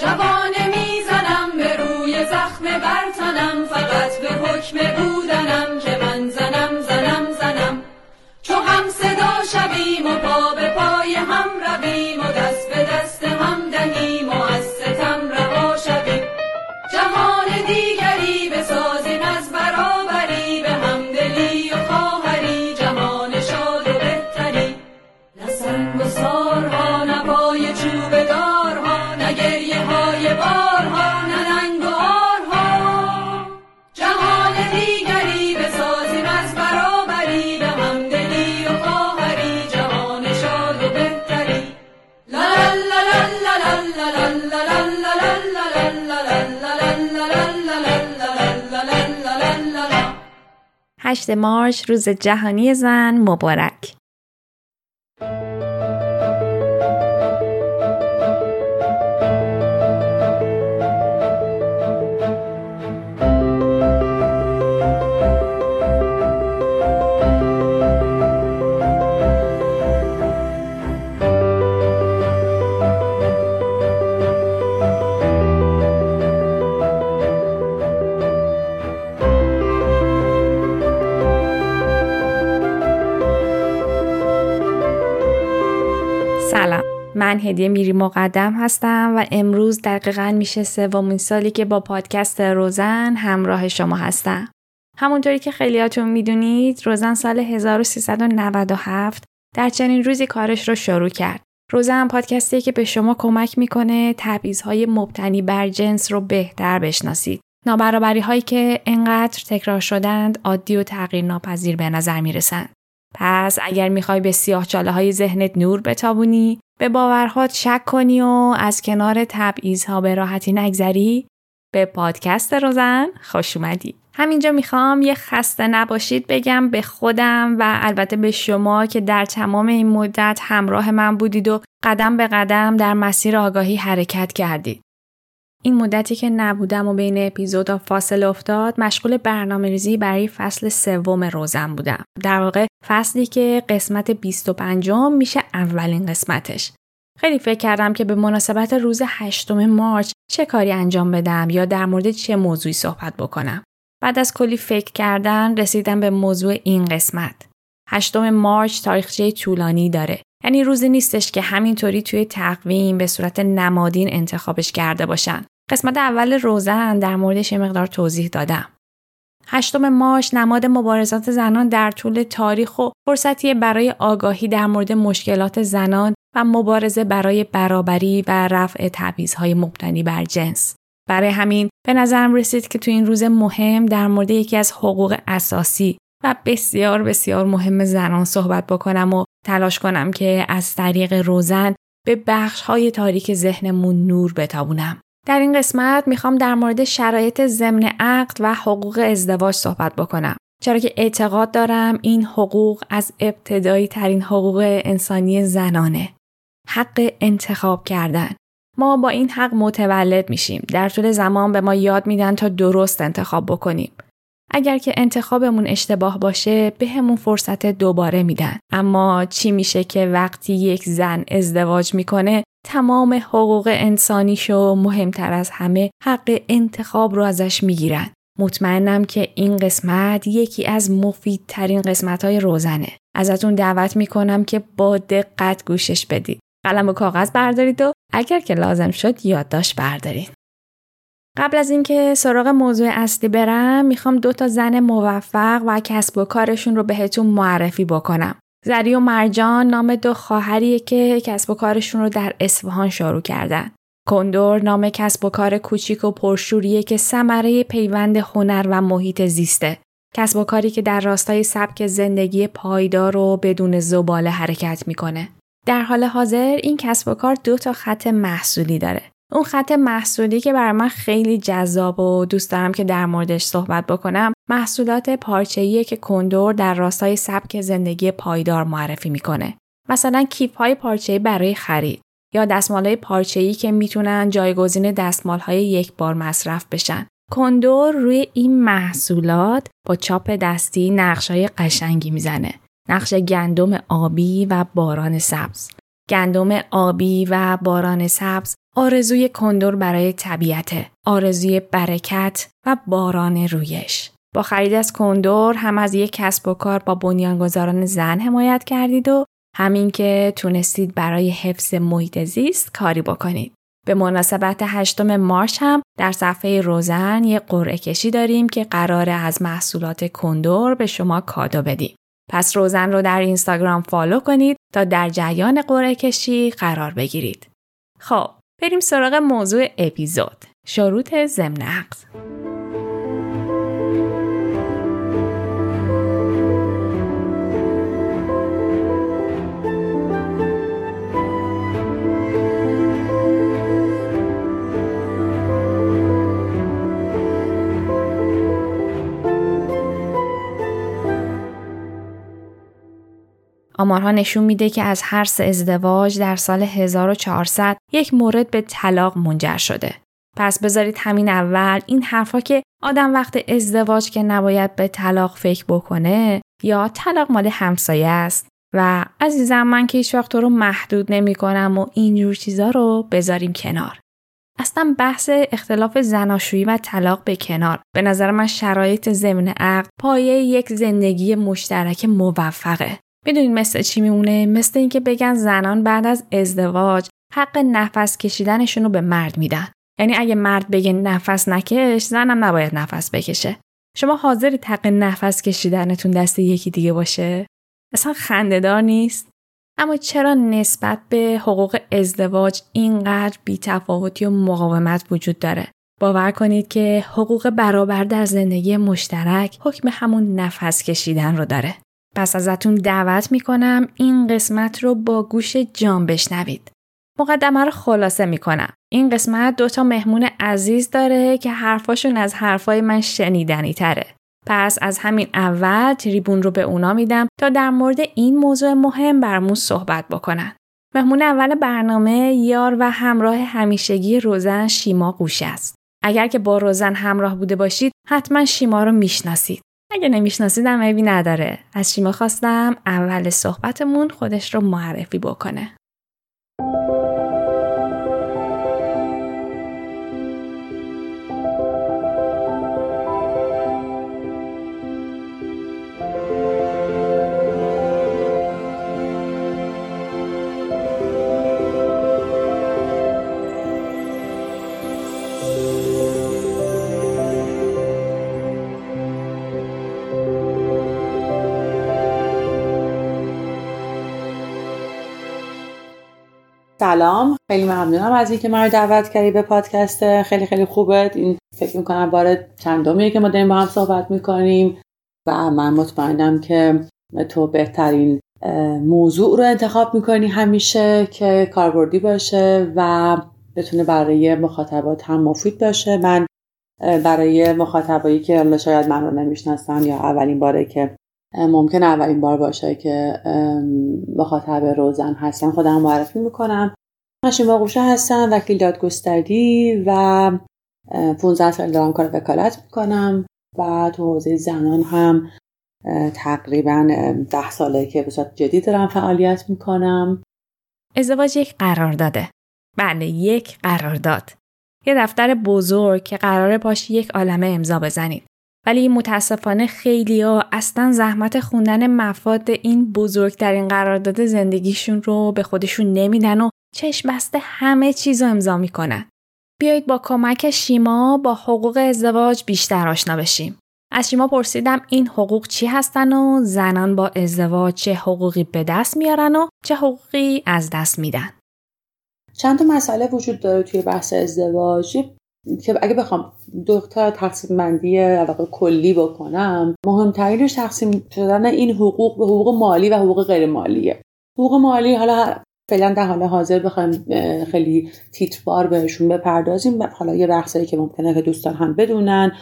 جوانه می‌زنم به روی زخم برتنم فقط به حکم بودنم که من زنم زنم زنم. چو هم صدا شویم و پا به پای هم رویم و دست به دست هم دهیم و از ستم رها شویم. جهان دیگری 8 مارچ روز جهانی زن مبارک. من هدیه میری مقدم هستم و امروز دقیقا میشه سومین سالی که با پادکست روزن همراه شما هستم. همونطوری که خیلیاتون می‌دونید روزن سال 1397 در چنین روزی کارش رو شروع کرد. روزن پادکستی که به شما کمک می‌کنه تبعیضهای مبتنی بر جنس رو بهتر بشناسید. نابرابری هایی که انقدر تکرار شدند عادی و تغییر ناپذیر به نظر می‌رسند. پس اگر می‌خوای به سیاه چاله های ذهنت نور بتابونی، به باورهات شک کنی و از کنار تبعیضها به راحتی نگذری، به پادکست روزن خوش اومدی. همینجا می‌خوام یه خسته نباشید بگم به خودم و البته به شما که در تمام این مدت همراه من بودید و قدم به قدم در مسیر آگاهی حرکت کردید. این مدتی که نبودم و بین اپیزودا فاصله افتاد مشغول برنامه ریزی برای فصل سوم روزم بودم. در واقع فصلی که قسمت 25 میشه اولین قسمتش. خیلی فکر کردم که به مناسبت روز 8 مارچ چه کاری انجام بدم یا در مورد چه موضوعی صحبت بکنم. بعد از کلی فکر کردن رسیدم به موضوع این قسمت. 8 مارچ تاریخچه طولانی داره. یعنی روزی نیستش که همینطوری توی تقویم به صورت نمادین انتخابش کرده باشن. قسمت اول روزن در موردش یه مقدار توضیح دادم. هشتم مارچ نماد مبارزات زنان در طول تاریخ و فرصتی برای آگاهی در مورد مشکلات زنان و مبارزه برای برابری و رفع تبعیضهای مبتنی بر جنس. برای همین به نظرم رسید که تو این روز مهم در مورد یکی از حقوق اساسی و بسیار بسیار مهم زنان صحبت بکنم و تلاش کنم که از طریق روزن به بخش های تاریک ذهنمون نور بتابونم. در این قسمت می‌خوام در مورد شرایط ضمن عقد و حقوق ازدواج صحبت بکنم. چرا که اعتقاد دارم این حقوق از ابتدایی ترین حقوق انسانی زنانه. حق انتخاب کردن. ما با این حق متولد میشیم. در طول زمان به ما یاد میدن تا درست انتخاب بکنیم. اگر که انتخابمون اشتباه باشه به فرصت دوباره میدن. اما چی میشه که وقتی یک زن ازدواج می‌کنه تمام حقوق انسانیشو مهمتر از همه حق انتخاب رو ازش می‌گیرن. مطمئنم که این قسمت یکی از مفیدترین قسمت های روزنه. ازتون دعوت می‌کنم که با دقت گوشش بدید. قلم و کاغذ بردارید و اگر که لازم شد یادداشت بردارید. قبل از اینکه سراغ موضوع اصلی برم می‌خوام دو تا زن موفق و کسب و کارشون رو بهتون معرفی بکنم. زری و مرجان نام دو خواهریه که کسب و کارشون رو در اصفهان شروع کردن. کندور نام کسب و کار کوچیک و پرشوریه که ثمره پیوند هنر و محیط زیسته. کسب و کاری که در راستای سبک زندگی پایدار و بدون زباله حرکت می‌کنه. در حال حاضر این کسب و کار دو تا خط محصولی داره. اون خط محصولی که برای من خیلی جذاب و دوست دارم که در موردش صحبت بکنم محصولات پارچه‌ای که کندور در راستای سبک زندگی پایدار معرفی می‌کنه. مثلا کیف های پارچه‌ای برای خرید یا دستمال های پارچه‌ای که می‌تونن جایگزین دستمال های یک بار مصرف بشن. کندور روی این محصولات با چاپ دستی نقش های قشنگی می‌زنه. نقش گندم آبی و باران سبز. گندم آبی و باران سبز آرزوی کندور برای طبیعته، آرزوی برکت و باران رویش. با خرید از کندور هم از یک کسب و کار با بنیانگذاران زن حمایت کردید و همین که تونستید برای حفظ محیط زیست کاری بکنید. به مناسبت هشتم مارچ هم در صفحه روزن یه قرعه کشی داریم که قراره از محصولات کندور به شما کادو بدیم. پس روزن رو در اینستاگرام فالو کنید تا در جریان قرعه کشی قرار بگیرید. خب بریم سراغ موضوع اپیزود شروط ضمن عقد. آمارها نشون میده که از هر سه ازدواج در سال 1400 یک مورد به طلاق منجر شده. پس بذارید همین اول این حرفا که آدم وقت ازدواج که نباید به طلاق فکر بکنه یا طلاق مال همسایه است و عزیزم من که هیچ وقت رو محدود نمی کنم و اینجور چیزا رو بذاریم کنار. اصلا بحث اختلاف زناشویی و طلاق به کنار. به نظر من شرایط ضمن عقد پایه یک زندگی مشترک موفقه. می‌دونید مثل چی میمونه؟ مثل اینکه بگن زنان بعد از ازدواج حق نفس کشیدنشون رو به مرد میدن. یعنی اگه مرد بگه نفس نکش زنم نباید نفس بکشه. شما حاضری حق نفس کشیدنتون دست یکی دیگه باشه؟ اصلا خندهدار نیست؟ اما چرا نسبت به حقوق ازدواج اینقدر بیتفاوتی و مقاومت وجود داره؟ باور کنید که حقوق برابر در زندگی مشترک حکم همون نفس کشیدن رو داره. پس ازتون دعوت می‌کنم این قسمت رو با گوش جان بشنوید. مقدمه رو خلاصه می‌کنم. این قسمت دوتا مهمون عزیز داره که حرفاشون از حرفای من شنیدنی تره. پس از همین اول تریبون رو به اونا میدم تا در مورد این موضوع مهم برمون صحبت بکنن. مهمون اول برنامه یار و همراه همیشگی روزن شیما گوشه است. اگر که با روزن همراه بوده باشید حتما شیما رو می‌شناسید. اگه نمیشناسیدم عیبی نداره. از شیما خواستم اول صحبتمون خودش رو معرفی بکنه. سلام خیلی ممنونم از اینکه من رو دعوت کردی به پادکست. خیلی خیلی خوبه این فکر می‌کنم بار چندمیه که ما داریم با هم صحبت می‌کنیم و من مطمئنم که تو بهترین موضوع رو انتخاب می‌کنی همیشه که کاربردی باشه و بتونه برای مخاطبات هم مفید باشه. من برای مخاطبایی که حالا شاید من رو نمی‌شناسن یا اولین باره که ممکن اولین بار باشه که مخاطب روزن هستن خودم معرفی می‌کنم. من شیما قوشه هستم وکیل دادگستری و 15 سال دارم کار وکالت می‌کنم. و تو حوزه زنان هم تقریبا ده ساله که به صورت جدی دارم فعالیت می‌کنم. ازدواج یک قرارداده. بله یک قرارداد. یه دفتر بزرگ که قراره باش یک عالمه امضا بزنید. ولی متاسفانه خیلی ها اصلا زحمت خوندن مفاد این بزرگترین قرارداد زندگیشون رو به خودشون نمیدن و چشم بسته همه چیز رو امضا می‌کنن. بیایید با کمک شیما با حقوق ازدواج بیشتر آشنا بشیم. از شیما پرسیدم این حقوق چی هستن و زنان با ازدواج چه حقوقی به دست میارن و چه حقوقی از دست میدن. چند تا مسئله وجود داره توی بحث ازدواج که اگه بخوام دو تا تقسیم بندی کلی بکنم مهمترینش تقسیم شدن این حقوق به حقوق مالی و حقوق غیر مالیه حقوق مالی حالا فعلا در حال حاضر بخوایم خیلی تیتربار بهشون بپردازیم. حالا یه بحثایی که ممکنه که دوستان هم بدونن.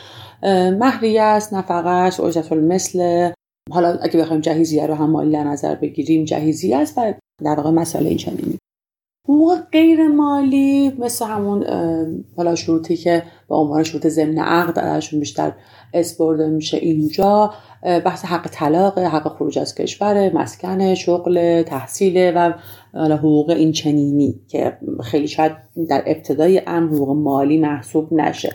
مهریه است نفقش اجرت مثل حالا اگه بخوایم جهیزیه رو هم مالی در نظر بگیریم جهیزیه است و در واقع مسئله این چنینی حقوق غیر مالی مثل همون حالا شروطی که به عنوان شروط ضمن عقد ازشون بیشتر اسپرده میشه اینجا. بحث حق طلاق حق خروج از کشور مسکن شغل تحصیل و حقوق این چنینی که خیلی شاید در ابتدای امر حقوق مالی محسوب نشه.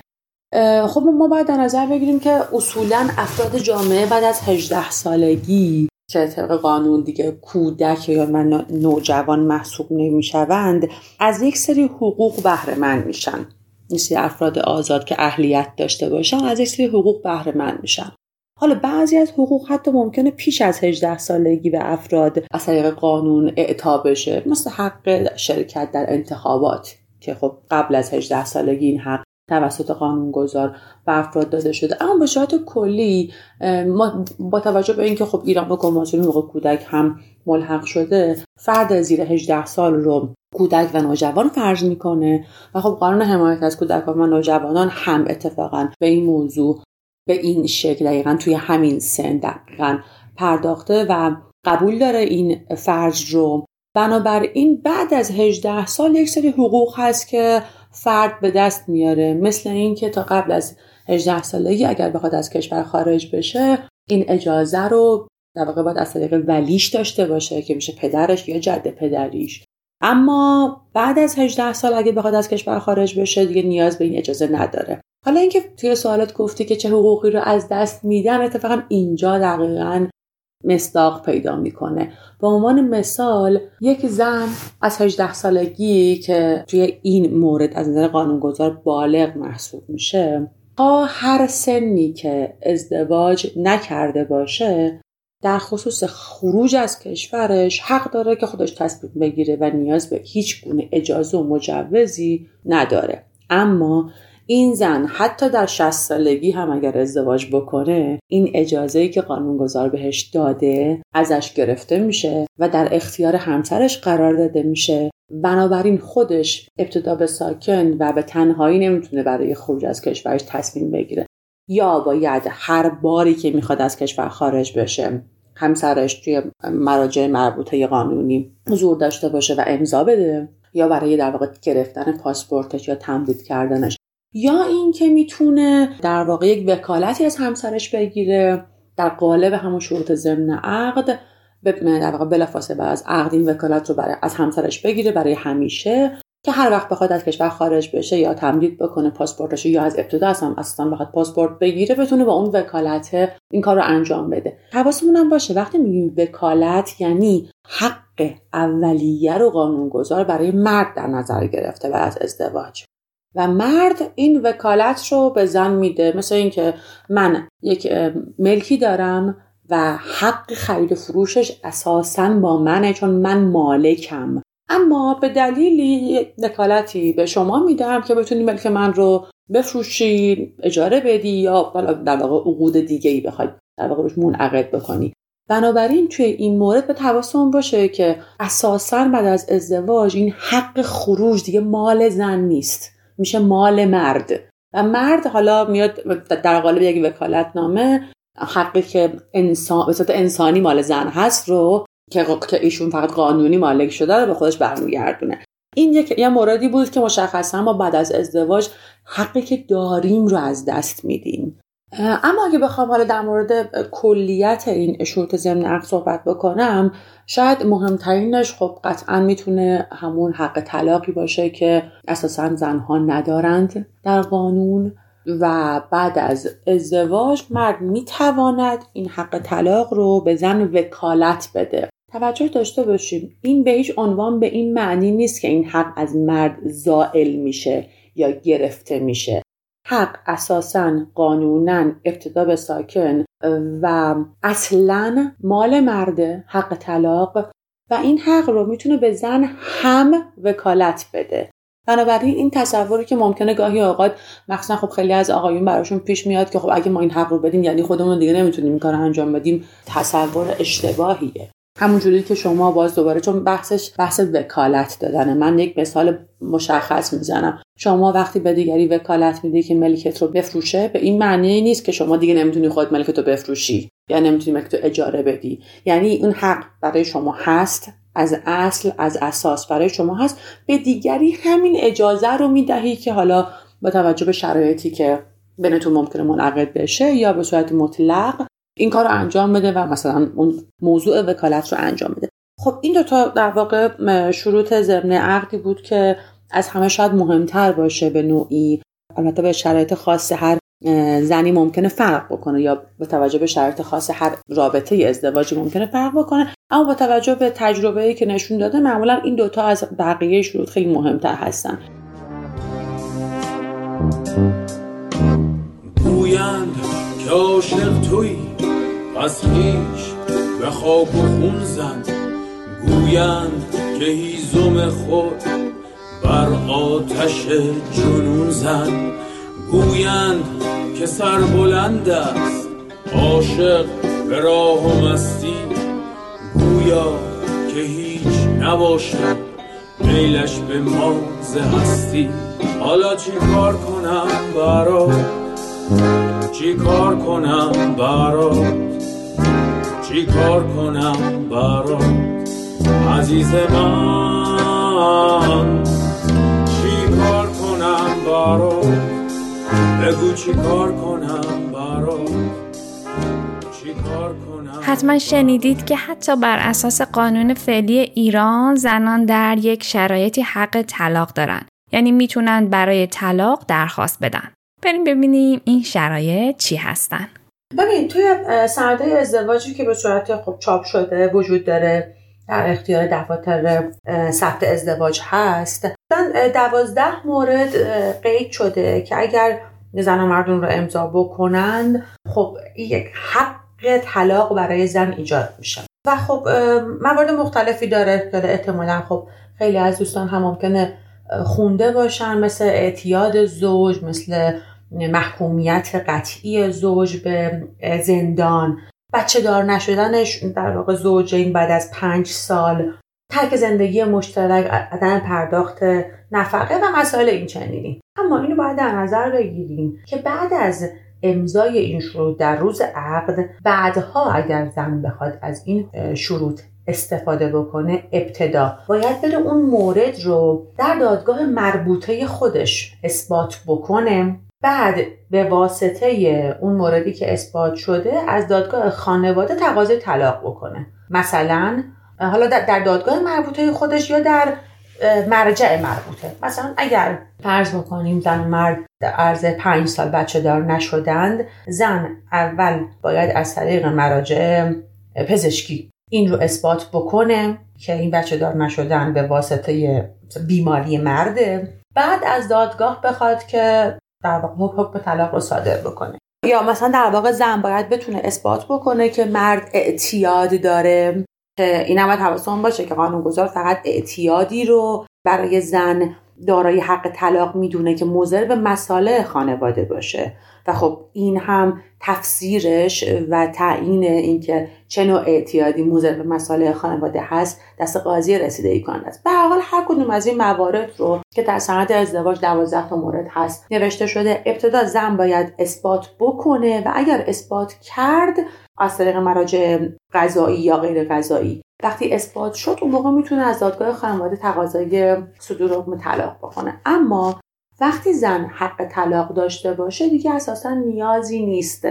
خب ما باید در نظر بگیریم که اصولا افراد جامعه بعد از 18 سالگی که طبق قانون دیگه کودک یا من نوجوان محسوب نمی‌شوند از یک سری حقوق بهره مند میشن. مثل افراد آزاد که اهلیت داشته باشن از یک سری حقوق بهره مند میشن. حالا بعضی از حقوق حتی ممکنه پیش از 18 سالگی به افراد از طریق قانون اعطا بشه. مثل حق شرکت در انتخابات که خب قبل از 18 سالگی این حق توسط قانونگذار به افراد داده شده. اما به صورت کلی ما با توجه به اینکه خب ایران با کنوانسیون حقوق کودک هم ملحق شده فرد زیر 18 سال رو کودک و نوجوان فرض می‌کنه و خب قانون حمایت از کودکان و نوجوانان هم اتفاقا به این موضوع به این شکل دقیقا توی همین سن دقیقا پرداخته و قبول داره این فرض رو. بنابراین بعد از 18 سال یک سری حقوق هست که فرد به دست میاره. مثل اینکه تا قبل از 18 سالگی اگر بخواد از کشور خارج بشه این اجازه رو در واقع باید از طریق ولیش داشته باشه که میشه پدرش یا جد پدریش. اما بعد از 18 سال اگه بخواد از کشور خارج بشه دیگه نیاز به این اجازه نداره. حالا اینکه توی سوالات گفتی که چه حقوقی رو از دست میدن اتفاقا اینجا دقیقا مصداق پیدا می‌کنه. به عنوان مثال یک زن از 18 سالگی که توی این مورد از نظر قانونگذار بالغ محسوب میشه تا هر سنی که ازدواج نکرده باشه در خصوص خروج از کشورش حق داره که خودش تصمیم بگیره و نیاز به هیچ گونه اجازه و مجوزی نداره. اما این زن حتی در 60 سالگی هم اگر ازدواج بکنه این اجازه که قانونگذار بهش داده ازش گرفته میشه و در اختیار همسرش قرار داده میشه. بنابراین خودش ابتدا به ساکن و به تنهایی نمی‌تونه برای خروج از کشورش تصمیم بگیره. یا باید هر باری که می‌خواد از کشور خارج بشه همسرش توی مراجع مربوطه قانونی حضور داشته باشه و امضا بده یا برای در واقع گرفتن پاسپورتش یا تمدید کردنش. یا اینکه می‌تونه در واقع یک وکالتی از همسرش بگیره در قالب همون شروط ضمن عقد در واقع بلافاصله از عقد این وکالت رو برای از همسرش بگیره برای همیشه که هر وقت بخواد از کشور خارج بشه یا تمدید بکنه پاسپورتش یا از ابتدا اصلا اصلا بخواد پاسپورت بگیره بتونه با اون وکالت این کار رو انجام بده. حواسمون هم باشه وقتی میگیم وکالت یعنی حق اولیه رو قانونگذار برای مرد در نظر گرفته بعد از ازدواج. و مرد این وکالت رو به زن میده. مثل اینکه من یک ملکی دارم و حق خرید فروشش اساسا با منه چون من مالکم. اما به دلیلی وکالتی به شما میدم که بتونی ملک من رو بفروشی اجاره بدی یا در واقع عقود دیگه ای بخوای در واقع روش منعقد بکنی. بنابراین توی این مورد به تواسم باشه که اساسا بعد از ازدواج این حق خروج دیگه مال زن نیست. میشه مال مرد. و مرد حالا میاد در قالب یک وکالت نامه حقی که انسان به صورت انسانی مال زن هست رو که ایشون فقط قانونی مالک شده رو به خودش برمیگردونه. این یک یه موردی بود که مشخصا ما بعد از ازدواج حقی که داریم رو از دست میدیم. اما اگه بخوام حالا در مورد کلیت این شروط ضمن عقد صحبت بکنم شاید مهمترینش خب قطعا می‌تونه همون حق طلاقی باشه که اساسا زنها ندارند در قانون و بعد از ازدواج مرد می‌تواند این حق طلاق رو به زن وکالت بده. توجه داشته باشیم این به هیچ عنوان به این معنی نیست که این حق از مرد زائل میشه یا گرفته میشه. حق اساسا قانونا ابتدا به ساکن و اصلا مال مرده حق طلاق و این حق رو می‌تونه به زن هم وکالت بده. بنابراین این تصوری که ممکنه گاهی اوقات مخصوصا خب خیلی از آقایون براشون پیش میاد که خب اگه ما این حق رو بدیم یعنی خودمون دیگه نمی‌تونیم این کار انجام بدیم تصور اشتباهیه. همونجوری که شما باز دوباره چون بحثش بحث وکالت دادنه من یک مثال مشخص می‌زنم. شما وقتی به دیگری وکالت میدی که ملکت رو بفروشه به این معنی نیست که شما دیگه نمی‌تونی خود ملکت رو بفروشی. یا نمی‌تونی ملکت رو اجاره بدی. یعنی این حق برای شما هست. از اصل از اساس برای شما هست. به دیگری همین اجازه رو می‌دهی که حالا با توجه به شرایطی که بینتون ممکنه منعقد بشه یا به صورت مطلق این کار رو انجام بده و مثلا اون موضوع وکالت رو انجام بده. خب این دوتا در واقع شروط ضمن عقدی بود که از همه شاید مهمتر باشه به نوعی. البته به شرایط خاص هر زنی ممکنه فرق بکنه یا با توجه به شرایط خاص هر رابطه ازدواجی ممکنه فرق بکنه. اما با توجه به تجربه که نشون داده معمولا این دوتا از بقیه شروط خیلی مهمتر هستن. عاشق توی. پس هیچ به خاک و خون زن. گویند که هیزم خود بر آتش جنون زن. گویند که سر بلند است عاشق به راه و مستی. گویا که هیچ نباشد میلش به ماز هستی. حالا چی کار کنم برات چی کار کنم برات؟ چی کار کنم برات؟ عزیز من چی کار کنم برات؟ بگو چی کار کنم برات؟ حتما شنیدید که حتی بر اساس قانون فعلی ایران زنان در یک شرایطی حق طلاق دارن. یعنی می‌تونن برای طلاق درخواست بدن. بریم ببینیم این شرایط چی هستن. ببین توی سنده ازدواجی که به صورت خب چاپ شده وجود داره در اختیار دفاتر ثبت ازدواج هست دوازده مورد قید شده که اگر زن و مردون رو امضا بکنند خب یک حق طلاق برای زن ایجاد میشه. و خب موارد مختلفی داره داره احتمالا خب خیلی از دوستان هم ممکنه خونده باشن مثل اعتیاد زوج مثل محکومیت قطعی زوج به زندان. بچه دار نشدنش در واقع زوجین بعد از پنج سال. ترک زندگی مشترک عدم پرداخت نفقه و مسائل این چنینی. اما اینو باید در نظر بگیریم که بعد از امضای این شروط در روز عقد بعدها اگر زن بخواد از این شروط استفاده بکنه ابتدا باید بره اون مورد رو در دادگاه مربوطه خودش اثبات بکنه. بعد به واسطه اون موردی که اثبات شده از دادگاه خانواده تقاضای طلاق بکنه. مثلا حالا در دادگاه مربوطه خودش یا در مرجع مربوطه. مثلا اگر فرض بکنیم زن و مرد در عرض پنج سال بچه دار نشدند زن اول باید از طریق مراجع پزشکی این رو اثبات بکنه که این بچه دار نشدن به واسطه بیماری مرده. بعد از دادگاه بخواد که در واقع حکم طلاق رو صادر بکنه. یا مثلا در واقع زن باید بتونه اثبات بکنه که مرد اعتیاد داره که این هم حواستون باشه که قانونگذار فقط اعتیادی رو برای زن دارای حق طلاق می‌دونه که مضر به مساله خانواده باشه. و خب این هم تفسیرش و تعیین اینکه چه نوع اعتیادی مضر به مسائل خانواده هست دست قاضی رسیده ای کنند است. به حال هر کدوم از این موارد رو که در سند ازدواج دوازده تا مورد هست نوشته شده ابتدا زن باید اثبات بکنه و اگر اثبات کرد از طریق مراجع قضایی یا غیر قضایی. وقتی اثبات شد اون موقع می‌تونه از دادگاه خانواده تقاضای صدور حکم طلاق بکنه. اما وقتی زن حق طلاق داشته باشه دیگه اساسا نیازی نیست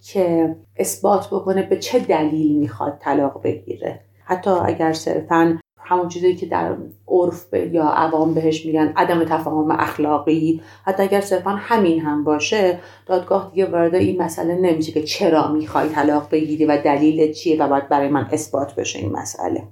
که اثبات بکنه به چه دلیل می‌خواد طلاق بگیره. حتی اگر صرفا همون چیزی که در عرف یا عوام بهش میگن عدم تفاهم اخلاقی حتی اگر صرفا همین هم باشه دادگاه دیگه وارد این مسئله نمیشه که چرا می‌خوای طلاق بگیری و دلیل چیه و باید برای من اثبات بشه این مسئله.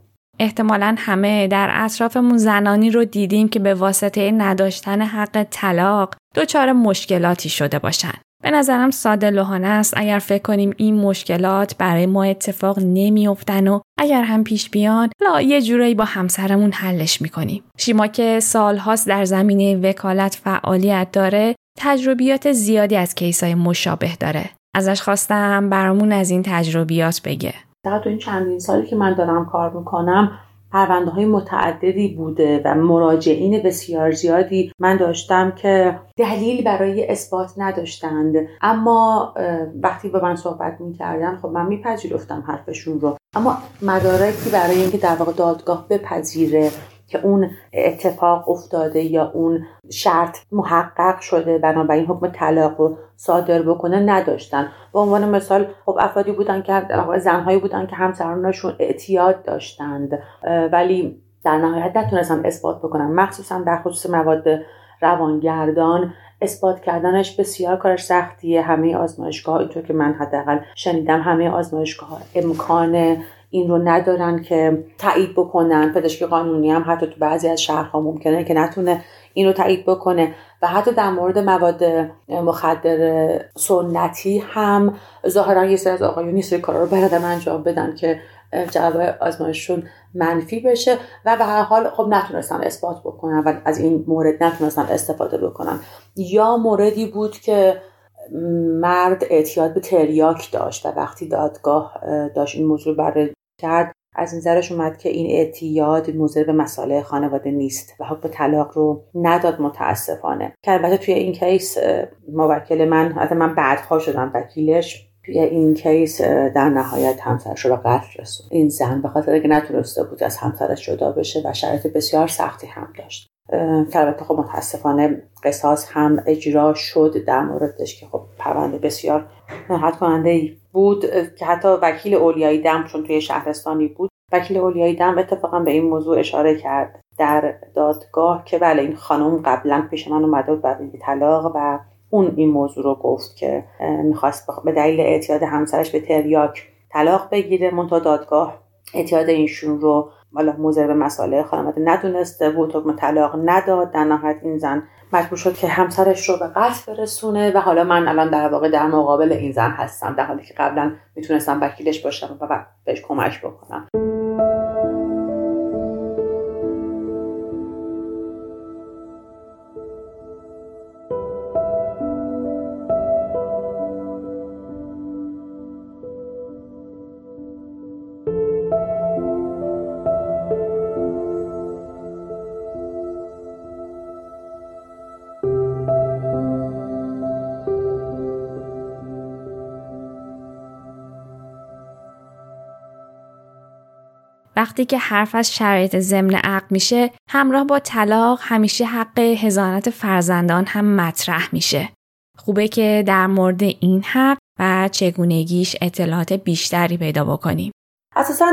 احتمالا همه در اطرافمون زنانی رو دیدیم که به واسطه نداشتن حق طلاق دچار مشکلاتی شده باشن. به نظرم ساده لحانه است اگر فکر کنیم این مشکلات برای ما اتفاق نمیافتن و اگر هم پیش بیان لا یه جورایی با همسرمون حلش می‌کنیم. شیما که سالهاست در زمینه وکالت فعالیت داره تجربیات زیادی از کیسای مشابه داره. ازش خواستم برامون از این تجربیات بگه. در تو این چندین سالی که من دارم کار می‌کنم پرونده های متعددی بوده و مراجعین بسیار زیادی من داشتم که دلیل برای اثبات نداشتند. اما وقتی با من صحبت می‌کردن خب من میپذیرفتم حرفشون رو. اما مدارکی برای اینکه در واقع دادگاه بپذیره که اون اتفاق افتاده یا اون شرط محقق شده بنابراین حکم طلاق رو صادر بکنه نداشتن. به عنوان مثال خب افرادی بودن که زنهایی بودن که همسرانشون اعتیاد داشتند ولی در نهایت نتونستن اثبات بکنن. مخصوصا در خصوص مواد روانگردان اثبات کردنش بسیار کارش سختیه. همه آزمایشگاه اینطور که من حداقل شنیدم همه آزمایشگاه امکان این رو ندارن که تایید بکنن. پزشکی قانونی هم حتی تو بعضی از شهرها ممکنه که نتونه این رو تایید بکنه. و حتی در مورد مواد مخدر سنتی هم ظاهرا یه سری از آقایون یه سری کارا رو بردم انجام بدن که جواب آزمایششون منفی بشه. و به هر حال خب نتونستن اثبات بکنن و از این مورد نتونستن استفاده بکنن. یا موردی بود که مرد اعتیاد به تریاک داشت و وقتی دادگاه داشت این موضوع برای کرد از نظرش اومد که این اعتیاد موضوع به مسائل خانواده نیست و حکم طلاق رو نداد متاسفانه. که البته توی این کیس موکل من حتی من بعدها شدم وکیلش توی این کیس در نهایت همسرش رو قتل رسون این زن به خاطر که نتونسته بود از همسرش جدا بشه و شرایط بسیار سختی هم داشت. که البته خب متاسفانه قصاص هم اجرا شد در موردش که خب پرونده بسیار نهایت کننده بود که حتی وکیل اولیایی دم چون توی شهرستانی بود وکیل اولیایی دم اتفاقا به این موضوع اشاره کرد در دادگاه که بله این خانم قبلا پیش من اومده بود برای طلاق و اون این موضوع رو گفت که می‌خواست به دلیل اعتیاد همسرش به تریاک طلاق بگیره. منتها دادگاه اعتیاد اینشون رو حالا موزر به مسائل خانواده ندونسته بود حکم طلاق نداد. در نهایت این زن مجبور شد که همسرش رو به قتل برسونه و حالا من الان در واقع در مقابل این زن هستم در حالی که قبلا می‌تونستم وکیلش باشم و بهش کمک بکنم. وقتی که حرف از شرایط ضمن عقد میشه همراه با طلاق همیشه حق هزانت فرزندان هم مطرح میشه. خوبه که در مورد این حق و چگونگیش اطلاعات بیشتری پیدا بکنیم. اساسا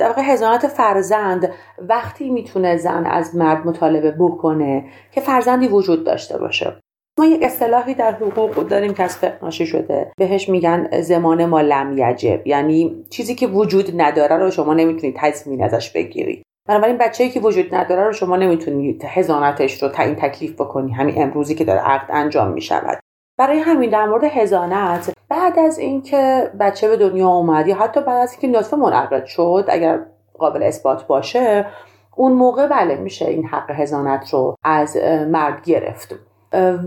در واقع هزانت فرزند وقتی می‌تونه زن از مرد مطالبه بکنه که فرزندی وجود داشته باشه. ما یک اصطلاحی در حقوق داریم که از فقه شده. بهش میگن زمان ما لم یجب. یعنی چیزی که وجود نداره رو شما نمی‌تونید تضمین ازش بگیرید بنابراین بچه‌ای که وجود نداره رو شما نمی‌تونید هزانتش رو تعیین تکلیف بکنی. همین امروزی که داره عقد انجام می‌شود. برای همین در مورد هزانت بعد از اینکه بچه به دنیا اومد یا حتی بعد از اینکه نطفه منعقد شد اگر قابل اثبات باشه اون موقع بله میشه این حق هزانت رو از مرد گرفت.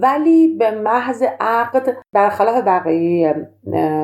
ولی به محض عقد برخلاف بقیه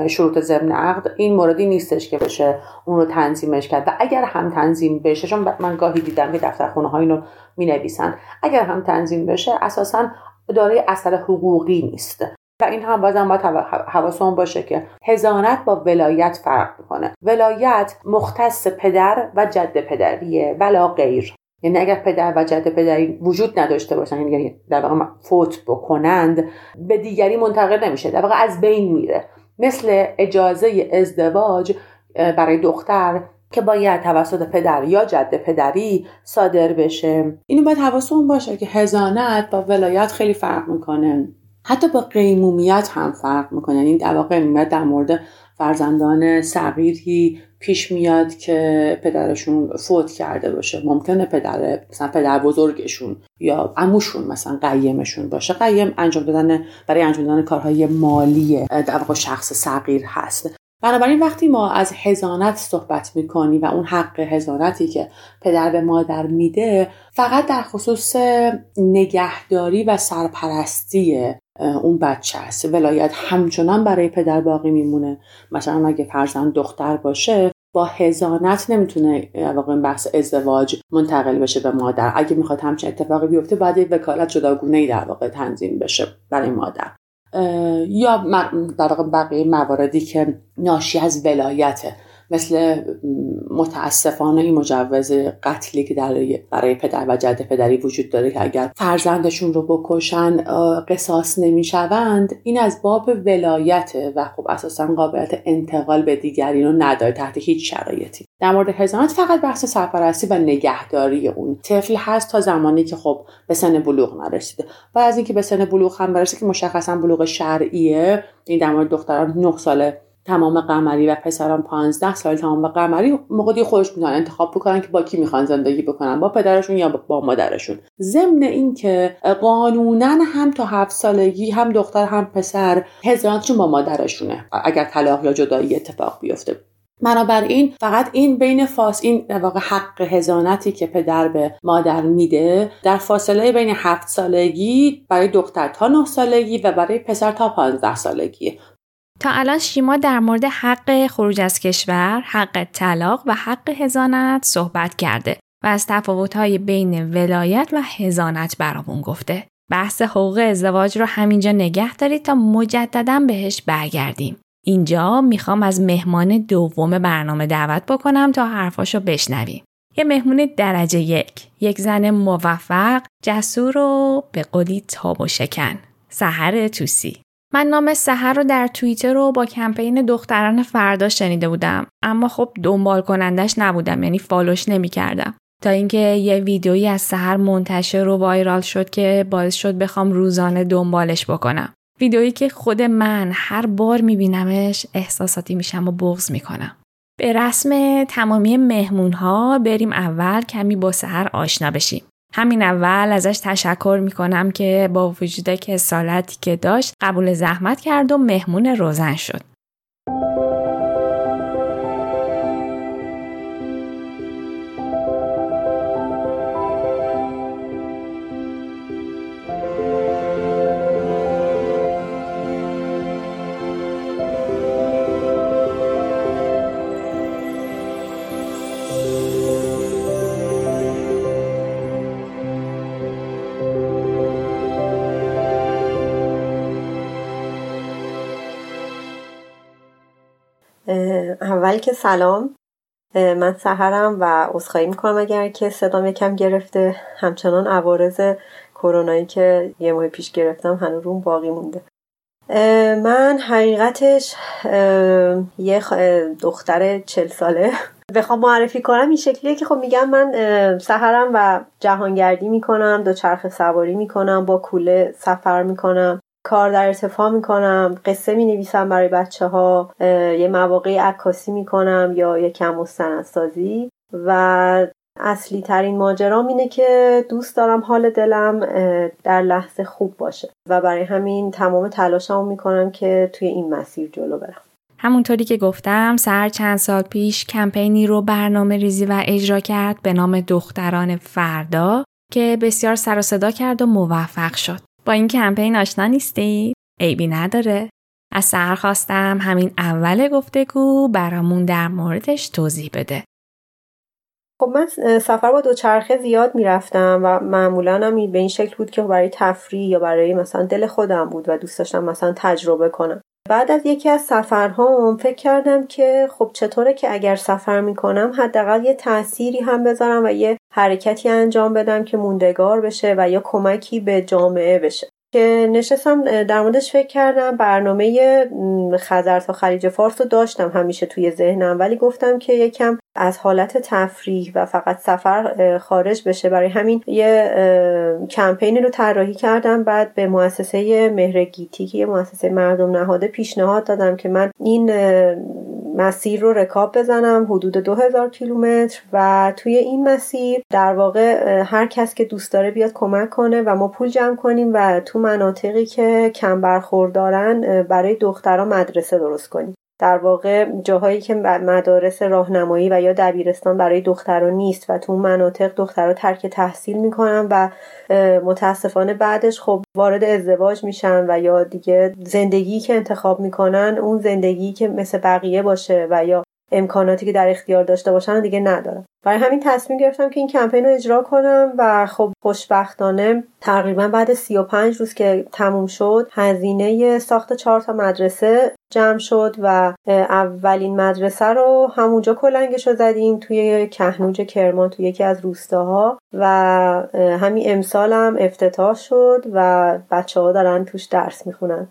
شروط ضمن عقد این موردی نیستش که بشه اون رو تنظیمش کرد. و اگر هم تنظیم بشه چون من گاهی دیدم که دفتر خونه های رو می نویسن اگر هم تنظیم بشه اساسا دارای اثر حقوقی نیست. و این هم بازم باید حواسمون باشه که هزانت با ولایت فرق می‌کنه. ولایت مختص پدر و جد پدریه ولا غیر. یعنی اگر پدر و جد پدری وجود نداشته باشن یعنی در واقع فوت بکنند به دیگری منتقل نمیشه در واقع از بین میره. مثل اجازه ازدواج برای دختر که باید توسط پدر یا جد پدری صادر بشه. اینو باید حواسمون باشه که هزانت با ولایت خیلی فرق می‌کنه. حتی با قیمومیت هم فرق می‌کنه. یعنی در واقع قیمومیت در مورد فرزندان صغیری پیش میاد که پدرشون فوت کرده باشه. ممکنه پدر مثلا پدر بزرگشون یا عموشون مثلا قیمشون باشه. قیم انجام دادن برای انجام دادن کارهای مالی در واقع شخص صغیر هست. بنابراین وقتی ما از هزانت صحبت می‌کنیم و اون حق هزانتی که پدر به مادر میده فقط در خصوص نگهداری و سرپرستی اون بچه است. ولایت همچنان برای پدر باقی میمونه. مثلا اگه فرزند دختر باشه با هزانت نمی‌تونه واقعا بحث ازدواج منتقل بشه به مادر. اگه می‌خواد همچین اتفاقی بیفته باید یک وکالت جداگونه ای در واقع تنظیم بشه برای مادر. یا در بقیه مواردی که ناشی از ولایته. مثل متاسفانه مجوز قتلی که در برای پدر و جد پدری وجود داره که اگر فرزندشون رو بکشن قصاص نمی‌شوند. این از باب ولایته و خب اساسا قابلیت انتقال به دیگری رو نداره تحت هیچ شرایطی. در مورد هزانت فقط بحث سرپرستی و نگهداری اون. طفل هست تا زمانی که خب به سن بلوغ نرسیده. و از اینکه به سن بلوغ هم برسه که مشخصا بلوغ شرعیه. این در مورد دختران 9 ساله تمام قمری و پسران 15 سال تمام قمری موقعی خودش می‌تونن انتخاب بکنن که با کی می‌خوان زندگی بکنن با پدرشون یا با مادرشون. ضمن اینکه قانونا هم تا هفت سالگی هم دختر هم پسر هزانتشون با مادرشونه اگر طلاق یا جدایی اتفاق بیفته. بنابراین فقط این بین فاس این واقع حق هزانتی که پدر به مادر میده در فاصله بین هفت سالگی برای دختر تا نه سالگی و برای پسر تا پانزده سالگی تا الان شیما در مورد حق خروج از کشور، حق طلاق و حق هزانت صحبت کرده و از تفاوت‌های بین ولایت و هزانت برامون گفته. بحث حقوق ازدواج رو همینجا نگه دارید تا مجددا بهش برگردیم. اینجا می‌خوام از مهمان دوم برنامه دعوت بکنم تا حرفاشو بشنویم. یه مهمون درجه یک، یک زن موفق، جسور و به قولی تاب و شکن. سهر توسی. من نام سهر رو در توییتر رو با کمپین دختران فردا شنیده بودم. اما خب دنبال کنندش نبودم یعنی فالوش نمی‌کردم. تا اینکه یه ویدیویی از سهر منتشر و وایرال شد که باعث شد بخوام روزانه دنبالش بکنم. ویدیویی که خود من هر بار میبینمش احساساتی میشم و بغض می‌کنم. به رسم تمامی مهمون ها بریم اول کمی با سهر آشنا بشیم. همین اول ازش تشکر می‌کنم که با وجود که سالتی که داشت قبول زحمت کرد و مهمون روزن شد. اول که سلام. من سهرم و عذرخواهی می‌کنم اگر که صدام یکم گرفته. همچنان عوارض کرونایی که یه ماه پیش گرفتم هنوز روم باقی مونده. من حقیقتش یه دختر چل ساله. بخوام معرفی کنم این شکلیه که خب میگم من سهرم و جهانگردی می‌کنم دو چرخ سواری می‌کنم با کوله سفر می‌کنم. کار در ارتفاع می‌کنم قصه می نویسم برای بچه ها یه مواقع عکاسی می‌کنم یا یه کم مستندسازی و اصلی ترین ماجرام اینه که دوست دارم حال دلم در لحظه خوب باشه. و برای همین تمام تلاشمو می‌کنم که توی این مسیر جلو برم. همونطوری که گفتم سر چند سال پیش کمپینی رو برنامه ریزی و اجرا کرد به نام دختران فردا که بسیار سر و صدا کرد و موفق شد. با این کمپین آشنا نیستی؟ عیبی نداره. از سر خواستم همین اول گفتگو برامون در موردش توضیح بده. خب من سفر با دوچرخه زیاد می‌رفتم و معمولا هم به این شکل بود که برای تفریح یا برای مثلا دل خودم بود و دوست داشتم مثلا تجربه کنم بعد از یکی از سفرهام فکر کردم که خب چطوره که اگر سفر می‌کنم حداقل یه تأثیری هم بذارم و یه حرکتی انجام بدم که موندگار بشه و یا کمکی به جامعه بشه. که نشستم در موردش فکر کردم برنامه خزر تا خلیج فارس رو داشتم همیشه توی ذهنم ولی گفتم که یکم از حالت تفریح و فقط سفر خارج بشه. برای همین یه کمپینی رو طراحی کردم. بعد به مؤسسه مهرگیتی که یه مؤسسه مردم نهاده پیشنهاد دادم که من این مسیر رو رکاب بزنم حدود 2000 کیلومتر. و توی این مسیر در واقع هر کس که دوست داره بیاد کمک کنه و ما پول جمع کنیم و تو مناطقی که کم برخوردارن برای دخترها مدرسه درست کنیم. در واقع جاهایی که مدارس راهنمایی و یا دبیرستان برای دختران نیست و تو مناطق دخترها ترک تحصیل می‌کنن و متاسفانه بعدش خب وارد ازدواج میشن و یا دیگه زندگی که انتخاب می‌کنن اون زندگی که مثل بقیه باشه و یا امکاناتی که در اختیار داشته باشن دیگه ندارم. برای همین تصمیم گرفتم که این کمپین رو اجرا کنم و خب خوشبختانه تقریبا بعد 35 روز که تموم شد هزینه ساخت چهار تا مدرسه جمع شد و اولین مدرسه رو همونجا کلنگش رو زدیم توی کهنوج کرمان توی یکی از روستاها و همین امسال هم افتتاح شد و بچه ها دارن توش درس می‌خونن.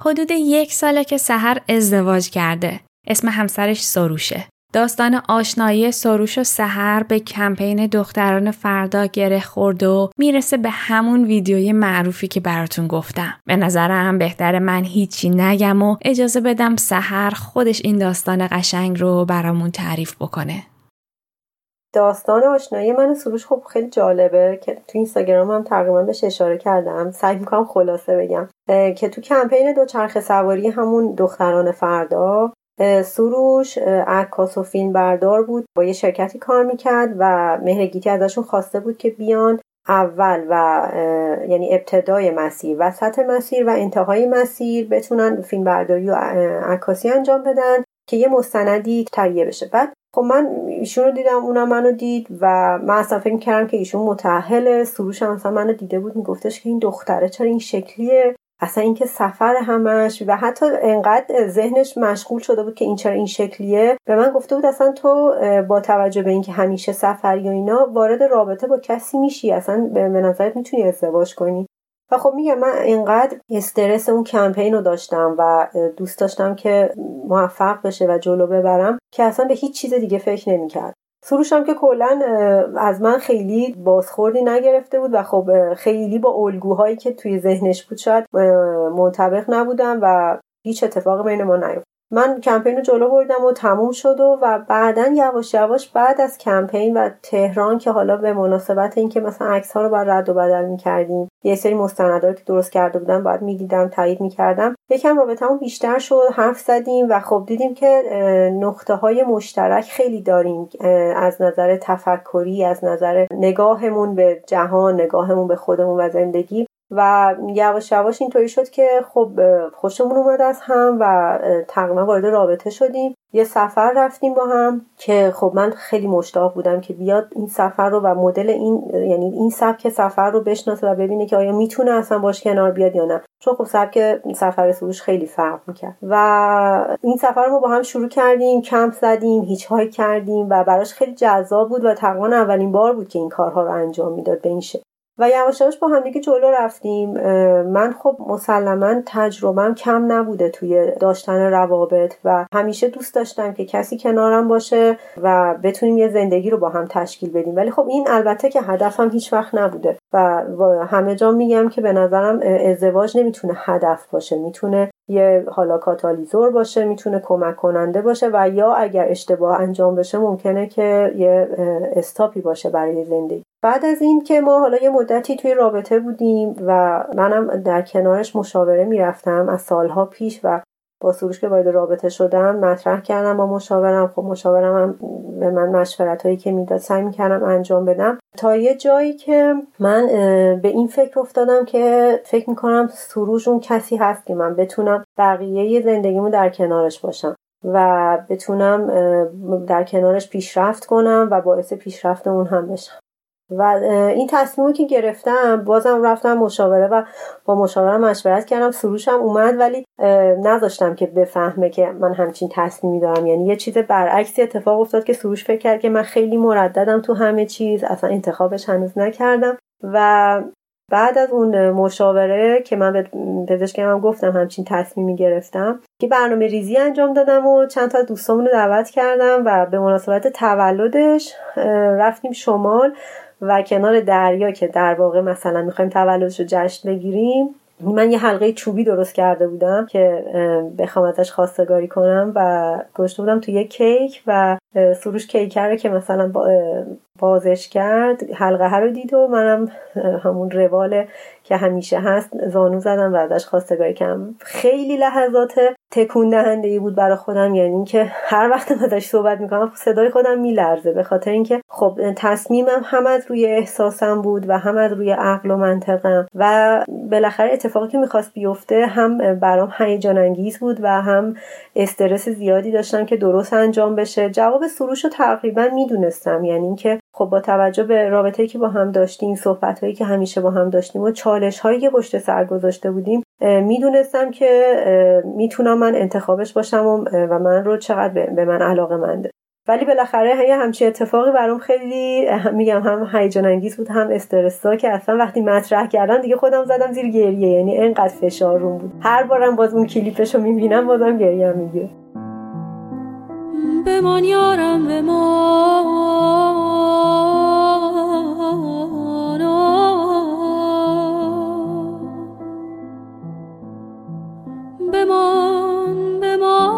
حدود یک ساله که سهر ازدواج کرده. اسم همسرش سروشه داستان آشنایی سروش و سهر به کمپین دختران فردا گره خورد و می‌رسه به همون ویدیوی معروفی که براتون گفتم. به نظرم بهتر من هیچی نگم و اجازه بدم سهر خودش این داستان قشنگ رو برامون تعریف بکنه. داستان آشنایی من سروش خب خیلی جالبه که تو اینستاگرام هم تقریبا بهش اشاره کردم سعی می‌کنم خلاصه بگم که تو کمپین دوچرخه سواری همون دختران فردا سروش عکاس و فیلم بردار بود با یه شرکتی کار می‌کرد و مهرگیتی ازشون خواسته بود که بیان اول و یعنی ابتدای مسیر وسط مسیر و انتهای مسیر بتونن فیلم برداری و عکاسی انجام بدن که یه مستندی تهیه بشه. بعد خب من ایشون رو دیدم اونم منو دید و من اصلا فکر کردم که ایشون متأهل سروش هم اصلا منو دیده بود میگفتش که این دختره چرا این شکلیه؟ اصلا اینکه سفر همش و حتی انقدر ذهنش مشغول شده بود که این چرا این شکلیه به من گفته بود اصلا تو با توجه به اینکه همیشه سفری و اینا وارد رابطه با کسی میشی اصلا به نظرت می‌تونی ازدواج کنی؟ و خب میگم من اینقدر استرس اون کمپین رو داشتم و دوست داشتم که موفق بشه و جلو ببرم که اصلا به هیچ چیز دیگه فکر نمی‌کرد. سروشم که کلا از من خیلی بازخوردی نگرفته بود و خب خیلی با الگوهایی که توی ذهنش بود شاید منطبق نبودم و هیچ اتفاق بین ما نیفتاد. من کمپین رو جلو بردم و تموم شد و, و بعدا یواش یواش بعد از کمپین و تهران که حالا به مناسبت اینکه مثلا عکس ها رو باید رد و بدل می‌کردیم یه سری مستندات که درست کرده بودم باید می‌دیدم تایید می‌کردم. یکم رابطمون بیشتر شد حرف زدیم و خب دیدیم که نقطه های مشترک خیلی داریم از نظر تفکری از نظر نگاهمون به جهان نگاهمون به خودمون و زندگی. و یواش یواش اینطوری شد که خب خوشمون اومد از هم و تقریبا وارد رابطه شدیم. یه سفر رفتیم با هم که خب من خیلی مشتاق بودم که بیاد این سفر رو و مدل این یعنی این سبک سفر رو بشناسه و ببینه که آیا می‌تونه اصلا باش کنار بیاد یا نه. چون خب سبک سفر سروش خیلی فرق می‌کرد. و این سفر رو با هم شروع کردیم کمپ زدیم هیچ های کردیم و براش خیلی جذاب بود و تقریبا اولین بار بود که این کارها رو انجام می‌داد به این شکل. و یواش یواش با همدیگه جلو رفتیم. من خب مسلما تجربهم کم نبوده توی داشتن روابط و همیشه دوست داشتم که کسی کنارم باشه و بتونیم یه زندگی رو با هم تشکیل بدیم. ولی خب این البته که هدفم هیچ وقت نبوده. و همه جا میگم که به نظرم ازدواج نمی‌تونه هدف باشه. می‌تونه یه حالا کاتالیزور باشه می‌تونه کمک کننده باشه و یا اگر اشتباه انجام بشه ممکنه که یه استاپی باشه برای زندگی. بعد از این که ما حالا یه مدتی توی رابطه بودیم و منم در کنارش مشاوره می‌رفتم از سالها پیش و با سروش که وارد رابطه شدم مطرح کردم با مشاورم. خب مشاورم هم به من مشورت هایی که می‌داد سعی می‌کردم انجام بدم. تا یه جایی که من به این فکر افتادم که فکر می‌کنم سروش اون کسی هست که من بتونم بقیه زندگیمو در کنارش باشم و بتونم در کنارش پیشرفت کنم و باعث پیشرفت اون هم بشم. و این تصمیمی که گرفتم بازم رفتم مشاوره و با مشاوره مشورت کردم. سروشم اومد ولی نذاشتم که بفهمه که من همچین تصمیمی دارم. یعنی یه چیز برعکسی اتفاق افتاد که سروش فکر کرد که من خیلی مرددم تو همه چیز اصلا انتخابش هنوز نکردم. و بعد از اون مشاوره که من به پزشکم هم گفتم همچین تصمیمی گرفتم که برنامه ریزی انجام دادم و چند تا دوستامون رو دعوت کردم و به مناسبت تولدش رفتیم شمال. و کنار دریا که در واقع مثلا می‌خوایم تولدش رو جشن بگیریم من یه حلقه چوبی درست کرده بودم که بخوام ازش خواستگاری کنم و گذاشته بودم تو یه کیک و سروش کیکر که مثلا بازش کرد. حلقه ها رو دید و منم همون روال که همیشه هست زانو زدم و ازش خواستگاری کردم. خیلی لحظات تکون دهنده ای بود برای خودم یعنی اینکه هر وقت ازش صحبت می‌کنم صدای خودم میلرزه. به خاطر اینکه خب تصمیمم هم از روی احساسم بود و هم از روی عقل و منطقم. و بالاخره اتفاقی که می‌خواست بیفته هم برام هیجان انگیز بود و هم استرس زیادی داشتم که درست انجام بشه. جواب سروش رو تقریبا می‌دونستم یعنی اینکه خب با توجه به رابطه که با هم داشتیم صحبت هایی که همیشه با هم داشتیم و چالش هایی که پشت سر گذاشته بودیم می‌دونستم که می‌تونم من انتخابش باشم و من رو چقدر به من علاقه منده. ولی بالاخره یه همچی اتفاقی برام خیلی میگم هم هیجان انگیز بود هم استرسا که اصلا وقتی مطرح کردن دیگه خودم زدم زیر گریه یعنی انقدر فشار روم بود. هر بارم باز اون کلیپش رو می‌بینم بازم گریه میگه بمان یارم بمان بمان که